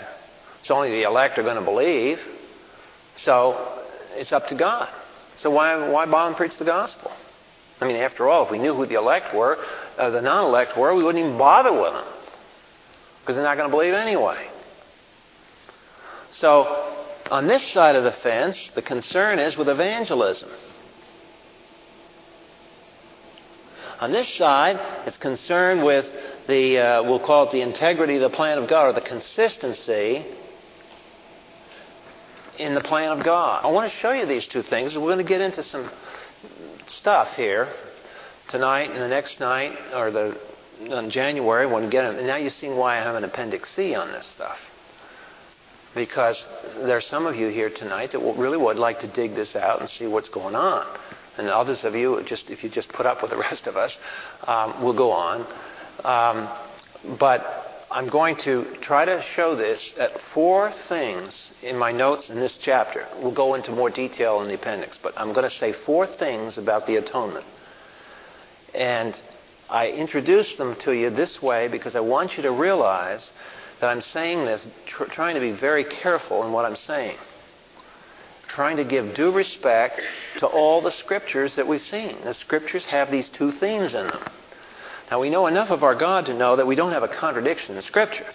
It's only the elect are going to believe. So it's up to God. So why, why bother preach the gospel? I mean, after all, if we knew who the elect were, uh, the non elect were, we wouldn't even bother with them because they're not going to believe anyway. So, on this side of the fence, the concern is with evangelism. On this side, it's concerned with the, uh, we'll call it the integrity of the plan of God or the consistency in the plan of God. I want to show you these two things. We're going to get into some stuff here tonight and the next night or the January when we get. And now you're seeing why I have an appendix C on this stuff. Because there's some of you here tonight that really would like to dig this out and see what's going on. And others of you, just if you just put up with the rest of us, um, will go on. Um, but I'm going to try to show this at four things in my notes in this chapter. We'll go into more detail in the appendix, but I'm going to say four things about the atonement. And I introduce them to you this way because I want you to realize that I'm saying this, tr- trying to be very careful in what I'm saying. Trying to give due respect to all the scriptures that we've seen. The scriptures have these two themes in them. Now, we know enough of our God to know that we don't have a contradiction in Scripture.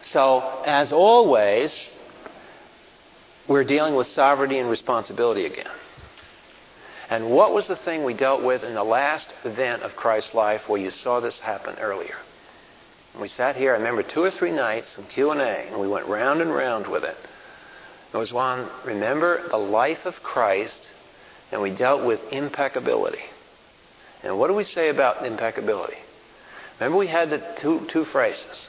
So, as always, we're dealing with sovereignty and responsibility again. And what was the thing we dealt with in the last event of Christ's life where you saw this happen earlier? We sat here, I remember two or three nights in Q&A, and we went round and round with it. It was one, remember the life of Christ, and we dealt with impeccability. And what do we say about impeccability? Remember, we had the two, two phrases.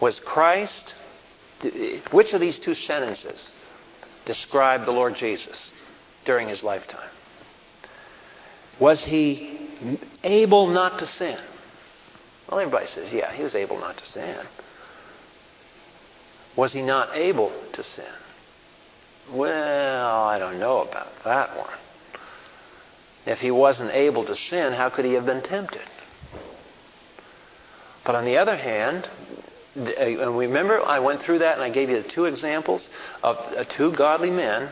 Was Christ, which of these two sentences describe the Lord Jesus during his lifetime? Was he able not to sin? Well, everybody says, yeah, he was able not to sin. Was he not able to sin? Well, I don't know about that one. If he wasn't able to sin, how could he have been tempted? But on the other hand, uh, and remember I went through that and I gave you the two examples of uh, two godly men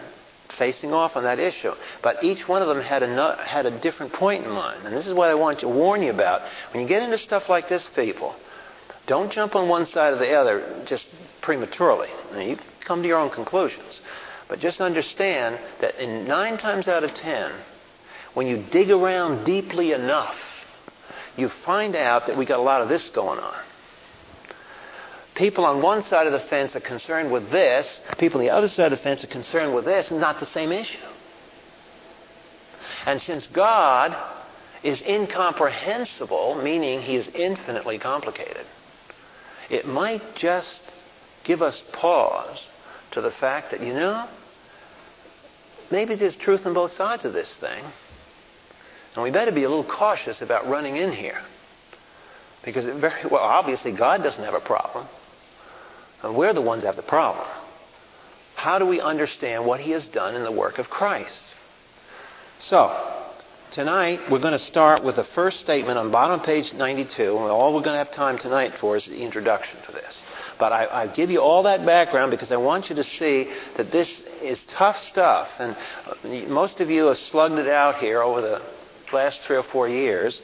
facing off on that issue. But each one of them had a, had a different point in mind. And this is what I want to warn you about. When you get into stuff like this, people, don't jump on one side or the other just prematurely. You come to your own conclusions. But just understand that in nine times out of ten, when you dig around deeply enough, you find out that we got a lot of this going on. People on one side of the fence are concerned with this, people on the other side of the fence are concerned with this, and not the same issue. And since God is incomprehensible, meaning he is infinitely complicated, it might just give us pause to the fact that, you know, maybe there's truth on both sides of this thing. And we better be a little cautious about running in here. Because it very well, obviously, God doesn't have a problem. And we're the ones that have the problem. How do we understand what He has done in the work of Christ? So, tonight we're going to start with the first statement on bottom page 92. And all we're going to have time tonight for is the introduction to this. But I, I, give you all that background because I want you to see that this is tough stuff. And uh, most of you have slugged it out here over the last three or four years,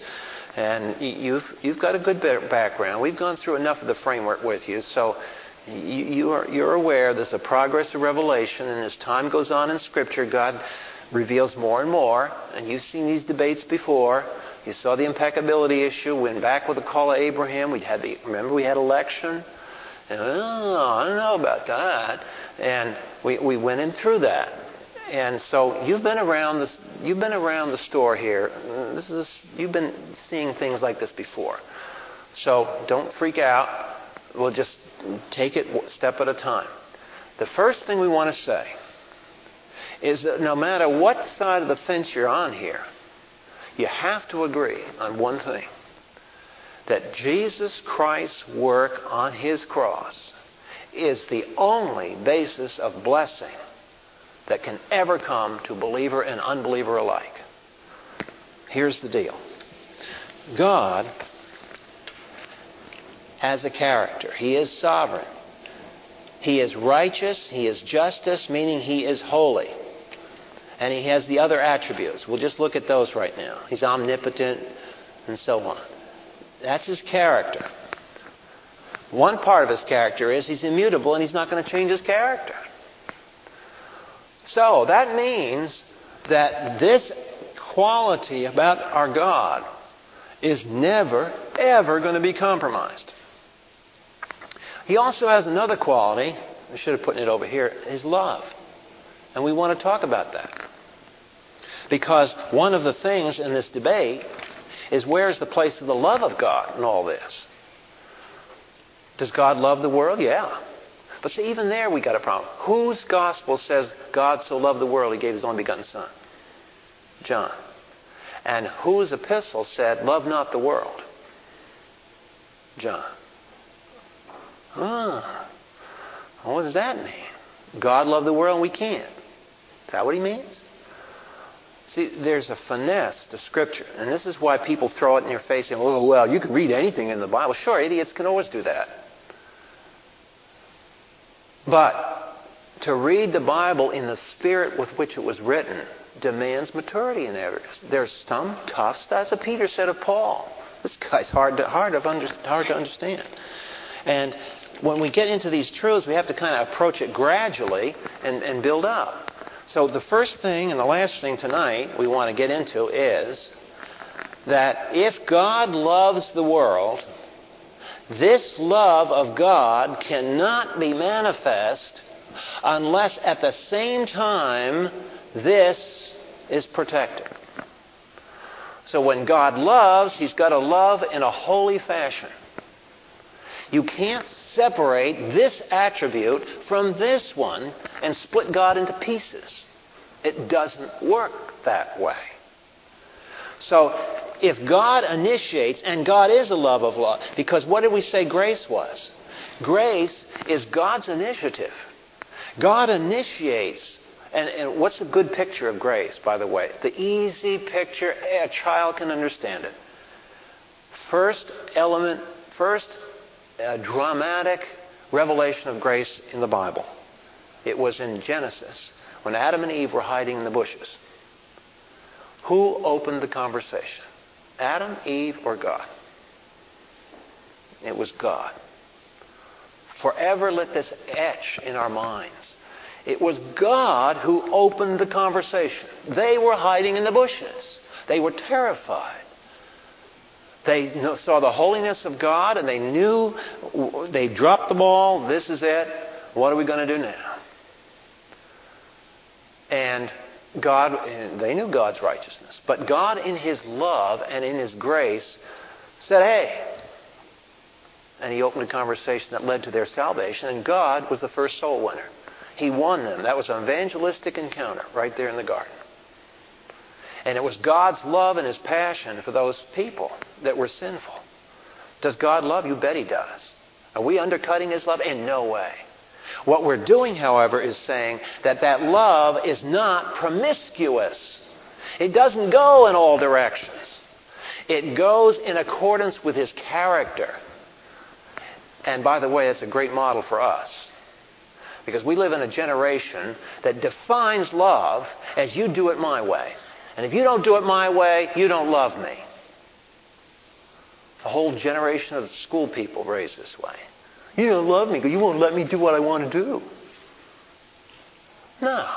and you've you've got a good background. We've gone through enough of the framework with you, so you, you are you're aware there's a progress of revelation, and as time goes on in Scripture, God reveals more and more. And you've seen these debates before. You saw the impeccability issue. Went back with the call of Abraham. We had the remember we had election. And oh, I don't know about that. And we, we went in through that. And so you've been around this. You've been around the store here. This is you've been seeing things like this before. So don't freak out. We'll just take it step at a time. The first thing we want to say is that no matter what side of the fence you're on here, you have to agree on one thing that Jesus Christ's work on his cross is the only basis of blessing that can ever come to believer and unbeliever alike. Here's the deal God has a character, He is sovereign. He is righteous, He is justice, meaning He is holy. And He has the other attributes. We'll just look at those right now. He's omnipotent and so on. That's His character. One part of His character is He's immutable and He's not going to change His character. So that means that this quality about our God is never, ever going to be compromised. He also has another quality. I should have put it over here his love. And we want to talk about that. Because one of the things in this debate is where's the place of the love of God in all this? Does God love the world? Yeah. But see, even there we got a problem. Whose gospel says God so loved the world he gave his only begotten Son? John. And whose epistle said, Love not the world? John. Ah. What does that mean? God loved the world and we can't. Is that what he means? See, there's a finesse to Scripture, and this is why people throw it in your face and, oh, well, you can read anything in the Bible. Sure, idiots can always do that. But to read the Bible in the spirit with which it was written demands maturity in areas. There's some tough stuff, as Peter said of Paul. This guy's hard to, hard, of under, hard to understand. And when we get into these truths, we have to kind of approach it gradually and, and build up. So the first thing and the last thing tonight we want to get into is that if God loves the world, this love of God cannot be manifest unless at the same time this is protected. So when God loves, He's got to love in a holy fashion. You can't separate this attribute from this one and split God into pieces. It doesn't work that way. So if God initiates, and God is a love of love, because what did we say grace was? Grace is God's initiative. God initiates. And, and what's a good picture of grace, by the way? The easy picture, a child can understand it. First element, first uh, dramatic revelation of grace in the Bible. It was in Genesis when Adam and Eve were hiding in the bushes. Who opened the conversation? Adam, Eve, or God? It was God. Forever let this etch in our minds. It was God who opened the conversation. They were hiding in the bushes. They were terrified. They saw the holiness of God and they knew they dropped the ball. This is it. What are we going to do now? And God, they knew God's righteousness. But God, in His love and in His grace, said, hey. And He opened a conversation that led to their salvation. And God was the first soul winner. He won them. That was an evangelistic encounter right there in the garden. And it was God's love and His passion for those people that were sinful. Does God love you? Bet He does. Are we undercutting His love? In no way. What we're doing, however, is saying that that love is not promiscuous. It doesn't go in all directions. It goes in accordance with his character. And by the way, it's a great model for us. Because we live in a generation that defines love as you do it my way. And if you don't do it my way, you don't love me. A whole generation of school people raised this way. You don't love me because you won't let me do what I want to do. No.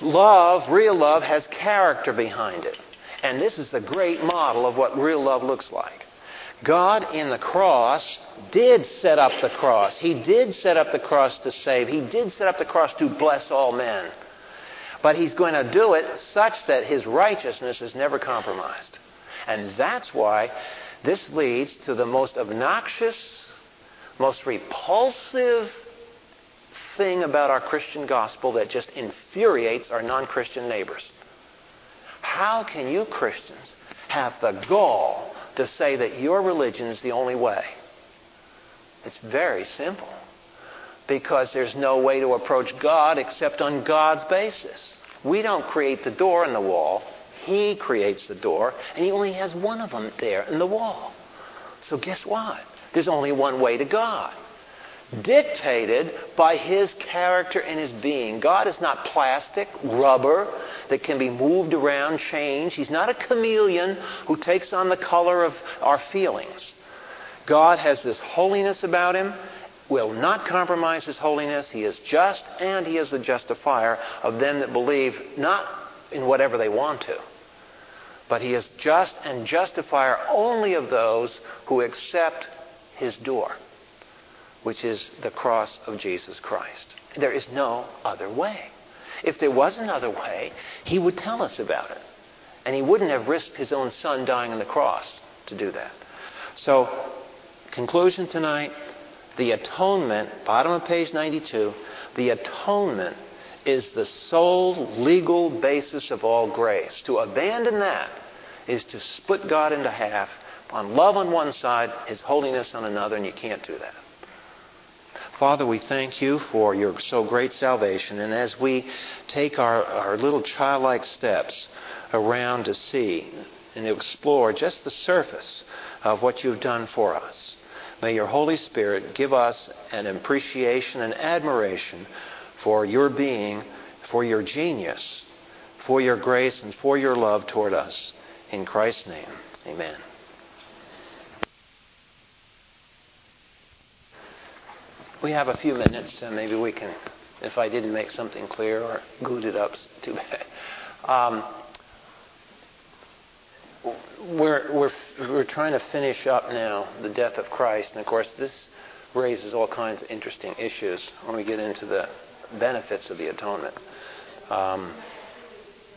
Love, real love, has character behind it. And this is the great model of what real love looks like. God in the cross did set up the cross. He did set up the cross to save. He did set up the cross to bless all men. But He's going to do it such that His righteousness is never compromised. And that's why this leads to the most obnoxious most repulsive thing about our Christian gospel that just infuriates our non Christian neighbors. How can you Christians have the gall to say that your religion is the only way? It's very simple. Because there's no way to approach God except on God's basis. We don't create the door in the wall. He creates the door, and He only has one of them there in the wall. So guess what? There's only one way to God. Dictated by His character and His being. God is not plastic, rubber that can be moved around, changed. He's not a chameleon who takes on the color of our feelings. God has this holiness about Him, will not compromise His holiness. He is just, and He is the justifier of them that believe not in whatever they want to, but he is just and justifier only of those who accept his door, which is the cross of Jesus Christ. There is no other way. If there was another way, he would tell us about it. And he wouldn't have risked his own son dying on the cross to do that. So, conclusion tonight the atonement, bottom of page 92, the atonement is the sole legal basis of all grace. To abandon that is to split God into half on love on one side, His holiness on another, and you can't do that. Father, we thank you for your so great salvation, and as we take our, our little childlike steps around to see and to explore just the surface of what you've done for us, may your Holy Spirit give us an appreciation and admiration for your being, for your genius, for your grace, and for your love toward us. In Christ's name, amen. We have a few minutes, so maybe we can, if I didn't make something clear or good it up, too bad. Um, we're, we're, we're trying to finish up now the death of Christ, and of course, this raises all kinds of interesting issues when we get into the benefits of the atonement. Um,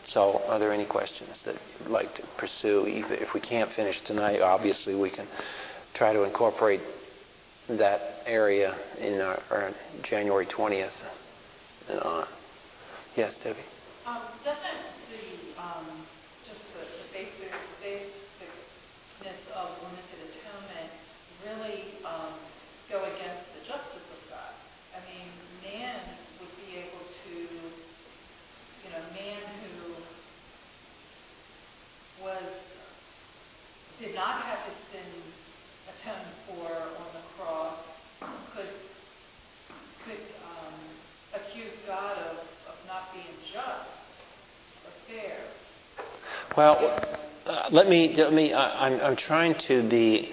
so, are there any questions that you'd like to pursue? If we can't finish tonight, obviously we can try to incorporate that area in our, our January 20th and on. Yes, Debbie. Um, doesn't the um, just the, the basic basicness of limited atonement really um, go against the justice of God? I mean, man would be able to, you know, man who was did not have his sins atoned for on the cross could could um, accuse God of, of not being just or fair. Well, uh, let me. Let me. I, I'm, I'm trying to be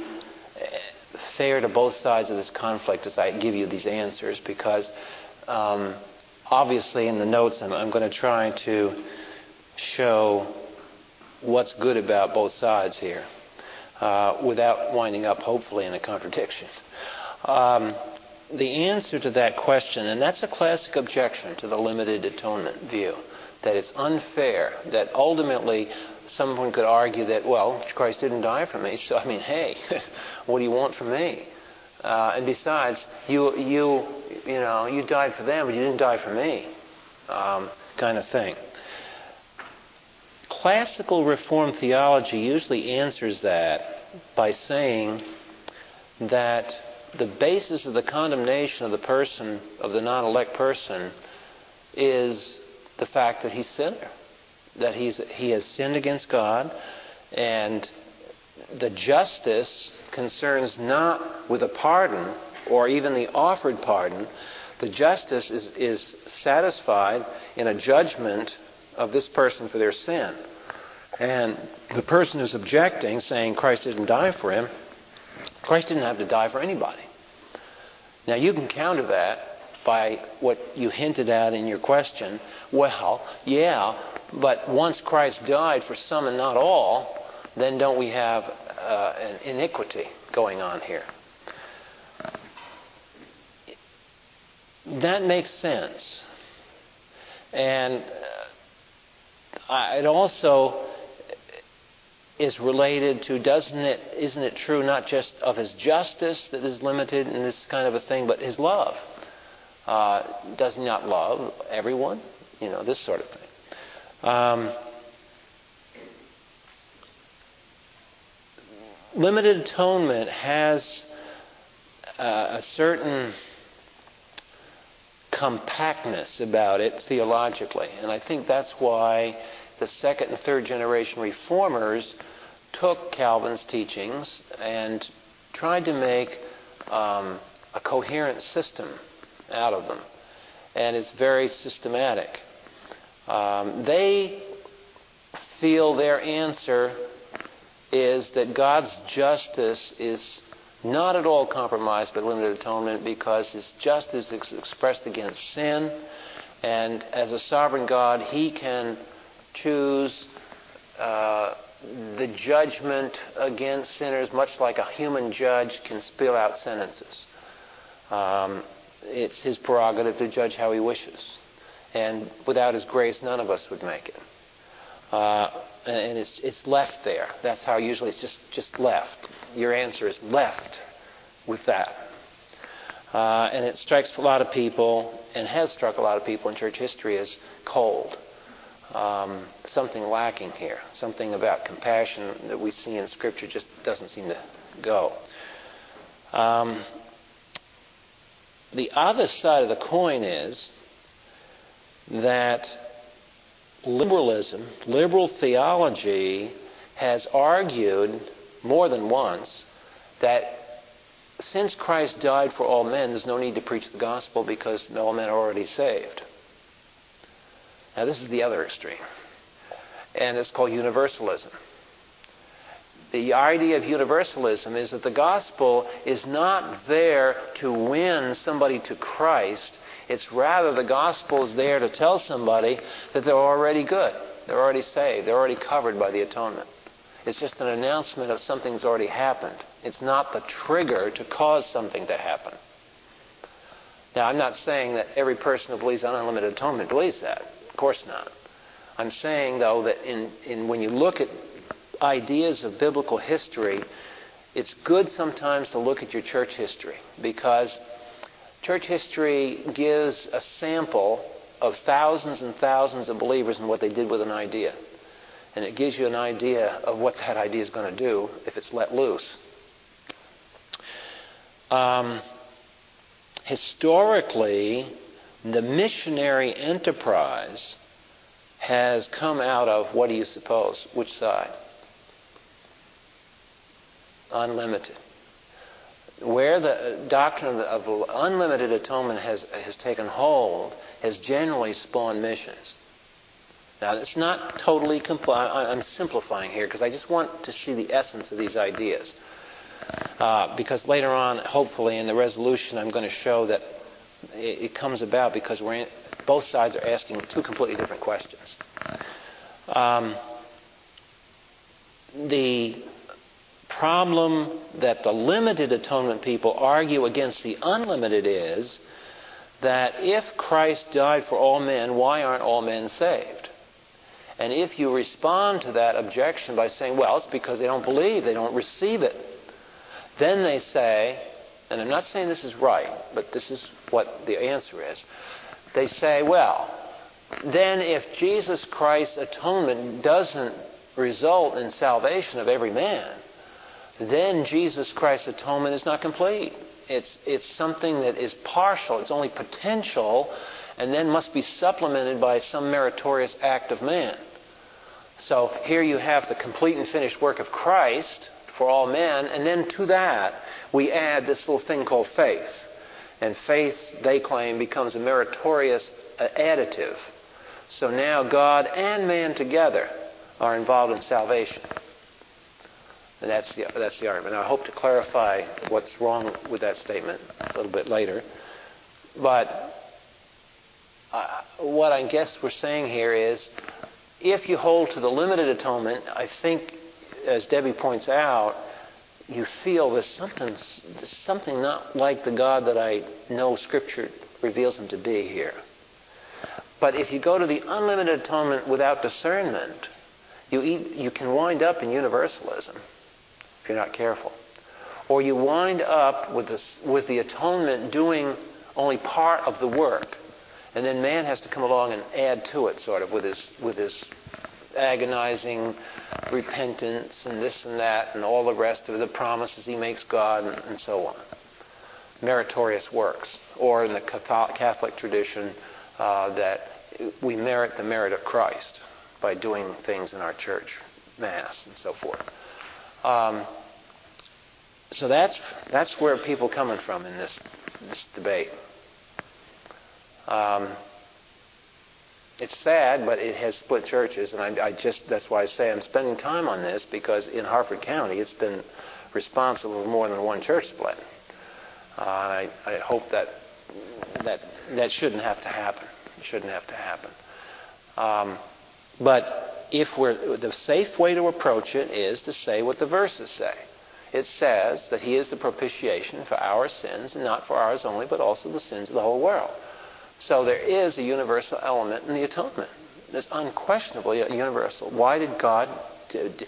fair to both sides of this conflict as I give you these answers because um, obviously in the notes I'm, I'm going to try to show what's good about both sides here uh, without winding up, hopefully, in a contradiction. Um, the answer to that question, and that's a classic objection to the limited atonement view, that it's unfair, that ultimately someone could argue that, well, Christ didn't die for me, so I mean, hey, what do you want from me? Uh, and besides, you, you, you know, you died for them, but you didn't die for me, um, kind of thing. Classical Reformed theology usually answers that by saying that the basis of the condemnation of the person, of the non elect person, is the fact that he's sinner. That he's, he has sinned against God, and the justice concerns not with a pardon or even the offered pardon. The justice is, is satisfied in a judgment of this person for their sin. And the person who's objecting, saying Christ didn't die for him, Christ didn't have to die for anybody. Now, you can counter that by what you hinted at in your question. Well, yeah, but once Christ died for some and not all, then don't we have uh, an iniquity going on here? That makes sense. And uh, it also is related to doesn't it isn't it true not just of his justice that is limited in this kind of a thing but his love uh, does not love everyone? You know this sort of thing. Um, limited atonement has uh, a certain compactness about it theologically. And i think that's why the second and third generation reformers took Calvin's teachings and tried to make um, a coherent system out of them. And it's very systematic. Um, they feel their answer is that God's justice is not at all compromised by limited atonement because his justice is expressed against sin. And as a sovereign God, he can choose uh, the judgment against sinners, much like a human judge can spill out sentences. Um, it's his prerogative to judge how he wishes. And without his grace, none of us would make it. Uh, and it's, it's left there. That's how usually it's just, just left. Your answer is left with that. Uh, and it strikes a lot of people, and has struck a lot of people in church history as cold. Um, something lacking here. Something about compassion that we see in Scripture just doesn't seem to go. Um, the other side of the coin is that liberalism, liberal theology, has argued more than once that since Christ died for all men, there's no need to preach the gospel because all men are already saved. Now, this is the other extreme, and it's called universalism. The idea of universalism is that the gospel is not there to win somebody to Christ. It's rather the gospel is there to tell somebody that they're already good. They're already saved. They're already covered by the atonement. It's just an announcement of something's already happened. It's not the trigger to cause something to happen. Now, I'm not saying that every person who believes unlimited atonement believes that. Of course not. I'm saying, though, that in, in when you look at ideas of biblical history, it's good sometimes to look at your church history because church history gives a sample of thousands and thousands of believers and what they did with an idea. And it gives you an idea of what that idea is going to do if it's let loose. Um, historically, the missionary enterprise has come out of what do you suppose? Which side? Unlimited. Where the doctrine of, unlimited atonement has, has taken hold has generally spawned missions. Now, it's not totally complete. I'm simplifying here because I just want to see the essence of these ideas. Uh, because later on, hopefully, in the resolution, I'm going to show that it, it comes about because in, both sides are asking two completely different questions. Um, the problem that the limited atonement people argue against the unlimited is that if Christ died for all men, why aren't all men saved? And if you respond to that objection by saying, well, it's because they don't believe, they don't receive it, then they say, and I'm not saying this is right, but this is what the answer is. They say, well, then if Jesus Christ's atonement doesn't result in salvation of every man, then Jesus Christ's atonement is not complete. It's, it's something that is partial, it's only potential, and then must be supplemented by some meritorious act of man. So here you have the complete and finished work of Christ for all men, and then to that we add this little thing called faith. And faith, they claim, becomes a meritorious uh, additive. So now God and man together are involved in salvation. And that's the, that's the argument. Now, I hope to clarify what's wrong with that statement a little bit later. But uh, what I guess we're saying here is if you hold to the limited atonement, I think, as Debbie points out, you feel there's something, there's something not like the God that I know Scripture reveals him to be here. But if you go to the unlimited atonement without discernment, you, you can wind up in universalism you're not careful. Or you wind up with, this, with the atonement doing only part of the work, and then man has to come along and add to it, sort of, with his, with his agonizing repentance and this and that and all the rest of the promises he makes God and, and so on. Meritorious works. Or in the Catholic tradition, uh, that we merit the merit of Christ by doing things in our church, Mass, and so forth. Um, so that's that's where people coming from in this this debate. Um, it's sad, but it has split churches, and I, I, just that's why I say I'm spending time on this because in Harford County it's been responsible for more than one church split. Uh, I, I hope that that that shouldn't have to happen. It shouldn't have to happen. Um, But if we're, the safe way to approach it is to say what the verses say. It says that he is the propitiation for our sins, and not for ours only, but also the sins of the whole world. So there is a universal element in the atonement. It's unquestionably universal. Why did God? The,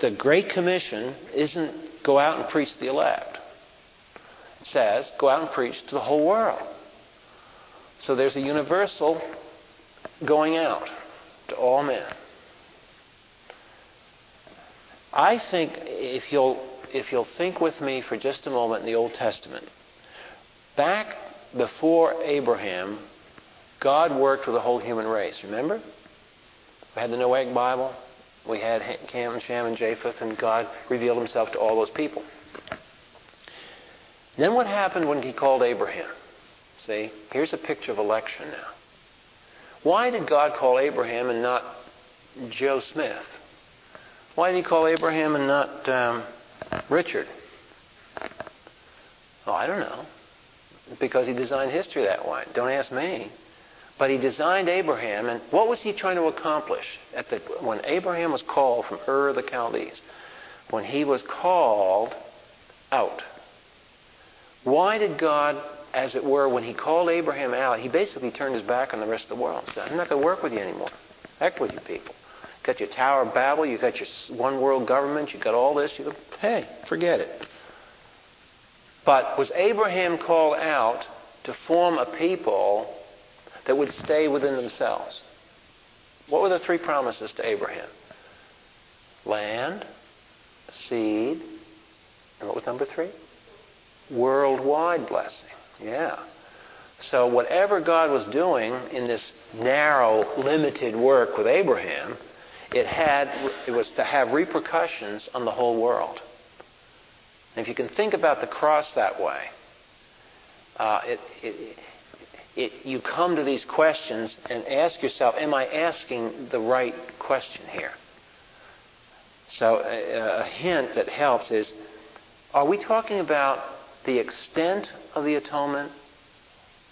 the Great Commission isn't go out and preach the elect. It says go out and preach to the whole world. So there's a universal going out to all men. I think if you'll if you'll think with me for just a moment in the Old Testament, back before Abraham, God worked with the whole human race. Remember? We had the Noahic Bible. We had Ham, Shem, and Japheth, and God revealed himself to all those people. Then what happened when he called Abraham? See, here's a picture of election now. Why did God call Abraham and not Joe Smith? Why did he call Abraham and not um, Richard? Oh, I don't know. Because he designed history that way. Don't ask me. But he designed Abraham, and what was he trying to accomplish? At the, when Abraham was called from Ur of the Chaldees, when he was called out, why did God, as it were, when he called Abraham out, he basically turned his back on the rest of the world. He said, I'm not going to work with you anymore. Heck with you people. Got your Tower of Babel, you got your one world government, you got all this. You go, hey, forget it. But was Abraham called out to form a people that would stay within themselves? What were the three promises to Abraham? Land, seed, and what was number three? Worldwide blessing. Yeah. So whatever God was doing in this narrow, limited work with Abraham, it had it was to have repercussions on the whole world. And if you can think about the cross that way, uh, it, it, it, you come to these questions and ask yourself, am I asking the right question here? So a, a hint that helps is, are we talking about the extent of the atonement,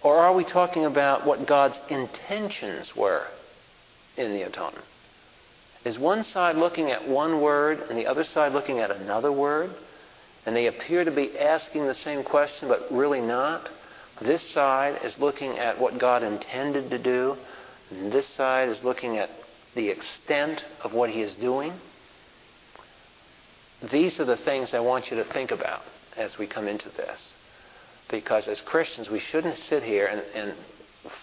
or are we talking about what God's intentions were in the atonement? Is one side looking at one word and the other side looking at another word? And they appear to be asking the same question, but really not? This side is looking at what God intended to do, and this side is looking at the extent of what He is doing. These are the things I want you to think about as we come into this. Because as Christians, we shouldn't sit here and, and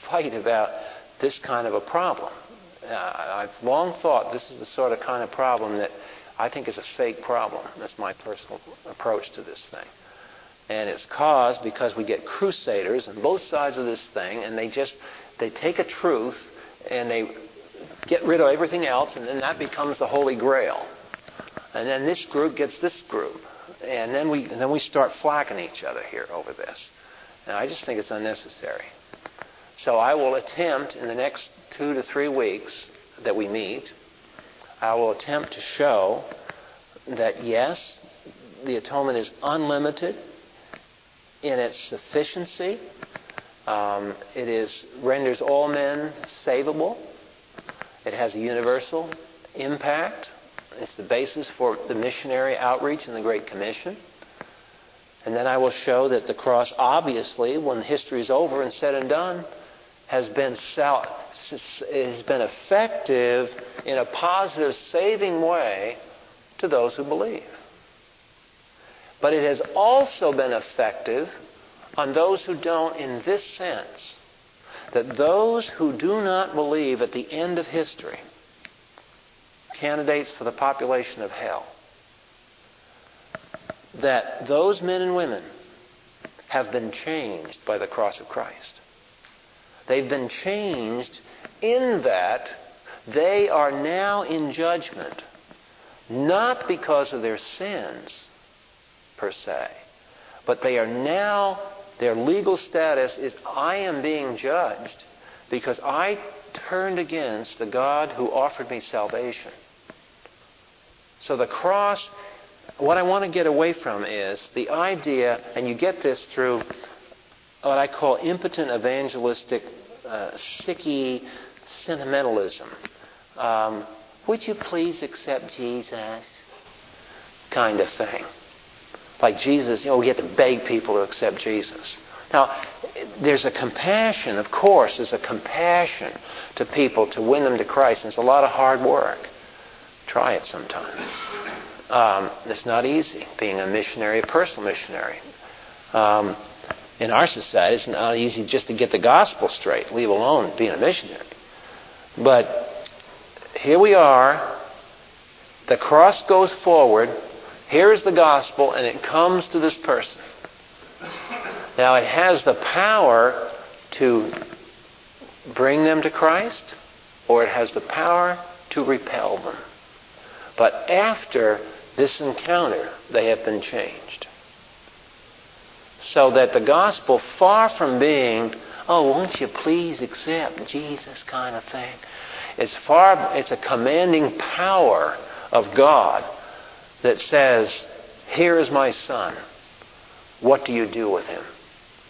fight about this kind of a problem. Uh, I've long thought this is the sort of kind of problem that I think is a fake problem. That's my personal approach to this thing. And it's caused because we get crusaders on both sides of this thing, and they just they take a truth and they get rid of everything else, and then that becomes the holy grail. And then this group gets this group, and then we and then we start flacking each other here over this. And I just think it's unnecessary. So I will attempt in the next two to three weeks that we meet, I will attempt to show that yes, the atonement is unlimited in its sufficiency. Um, it is renders all men savable. It has a universal impact. It's the basis for the missionary outreach and the Great Commission. And then I will show that the cross, obviously, when history is over and said and done, has been has been effective in a positive, saving way to those who believe. But it has also been effective on those who don't in this sense that those who do not believe at the end of history, candidates for the population of hell, that those men and women have been changed by the cross of Christ. They've been changed in that they are now in judgment, not because of their sins per se, but they are now, their legal status is I am being judged because I turned against the God who offered me salvation. So the cross, what I want to get away from is the idea, and you get this through what I call impotent evangelistic, uh, sicky sentimentalism. um, would you please accept Jesus? Kind of thing. Like Jesus, you know, we have to beg people to accept Jesus. Now, there's a compassion, of course, there's a compassion to people to win them to Christ, and it's a lot of hard work. Try it sometime. Um, it's not easy being a missionary, a personal missionary. Um, in our society, it's not easy just to get the gospel straight, leave alone being a missionary. But here we are. The cross goes forward. Here is the gospel, and it comes to this person. Now, it has the power to bring them to Christ, or it has the power to repel them. But after this encounter, they have been changed. So that the gospel, far from being, oh, won't you please accept Jesus kind of thing, it's far, it's a commanding power of God that says, here is my son. What do you do with him?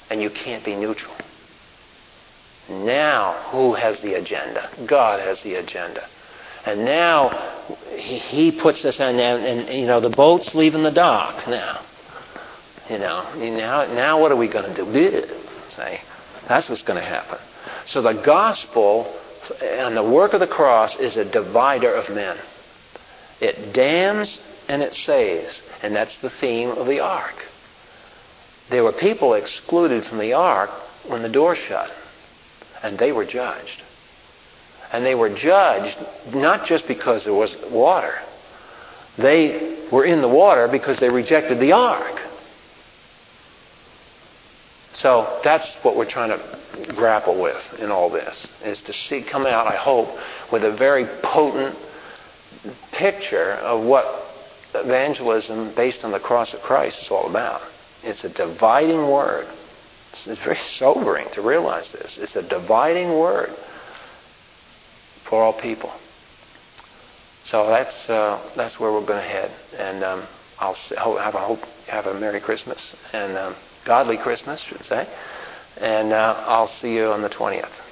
And you can't be neutral. Now, who has the agenda? God has the agenda. And now he, puts this on, and, and you know the boat's leaving the dock now. You know, now now what are we going to do? Say, that's what's going to happen. So the gospel and the work of the cross is a divider of men. It damns and it saves, and that's the theme of the ark. There were people excluded from the ark when the door shut, and they were judged. And they were judged not just because there was water. They were in the water because they rejected the ark. So that's what we're trying to grapple with in all this, is to see come out, I hope, with a very potent picture of what evangelism based on the cross of Christ is all about. It's a dividing word. It's very sobering to realize this. It's a dividing word for all people. So that's uh, that's where we're going to head, and um, I'll have a hope have a Merry Christmas and um, godly Christmas, should say, and uh, I'll see you on the twentieth.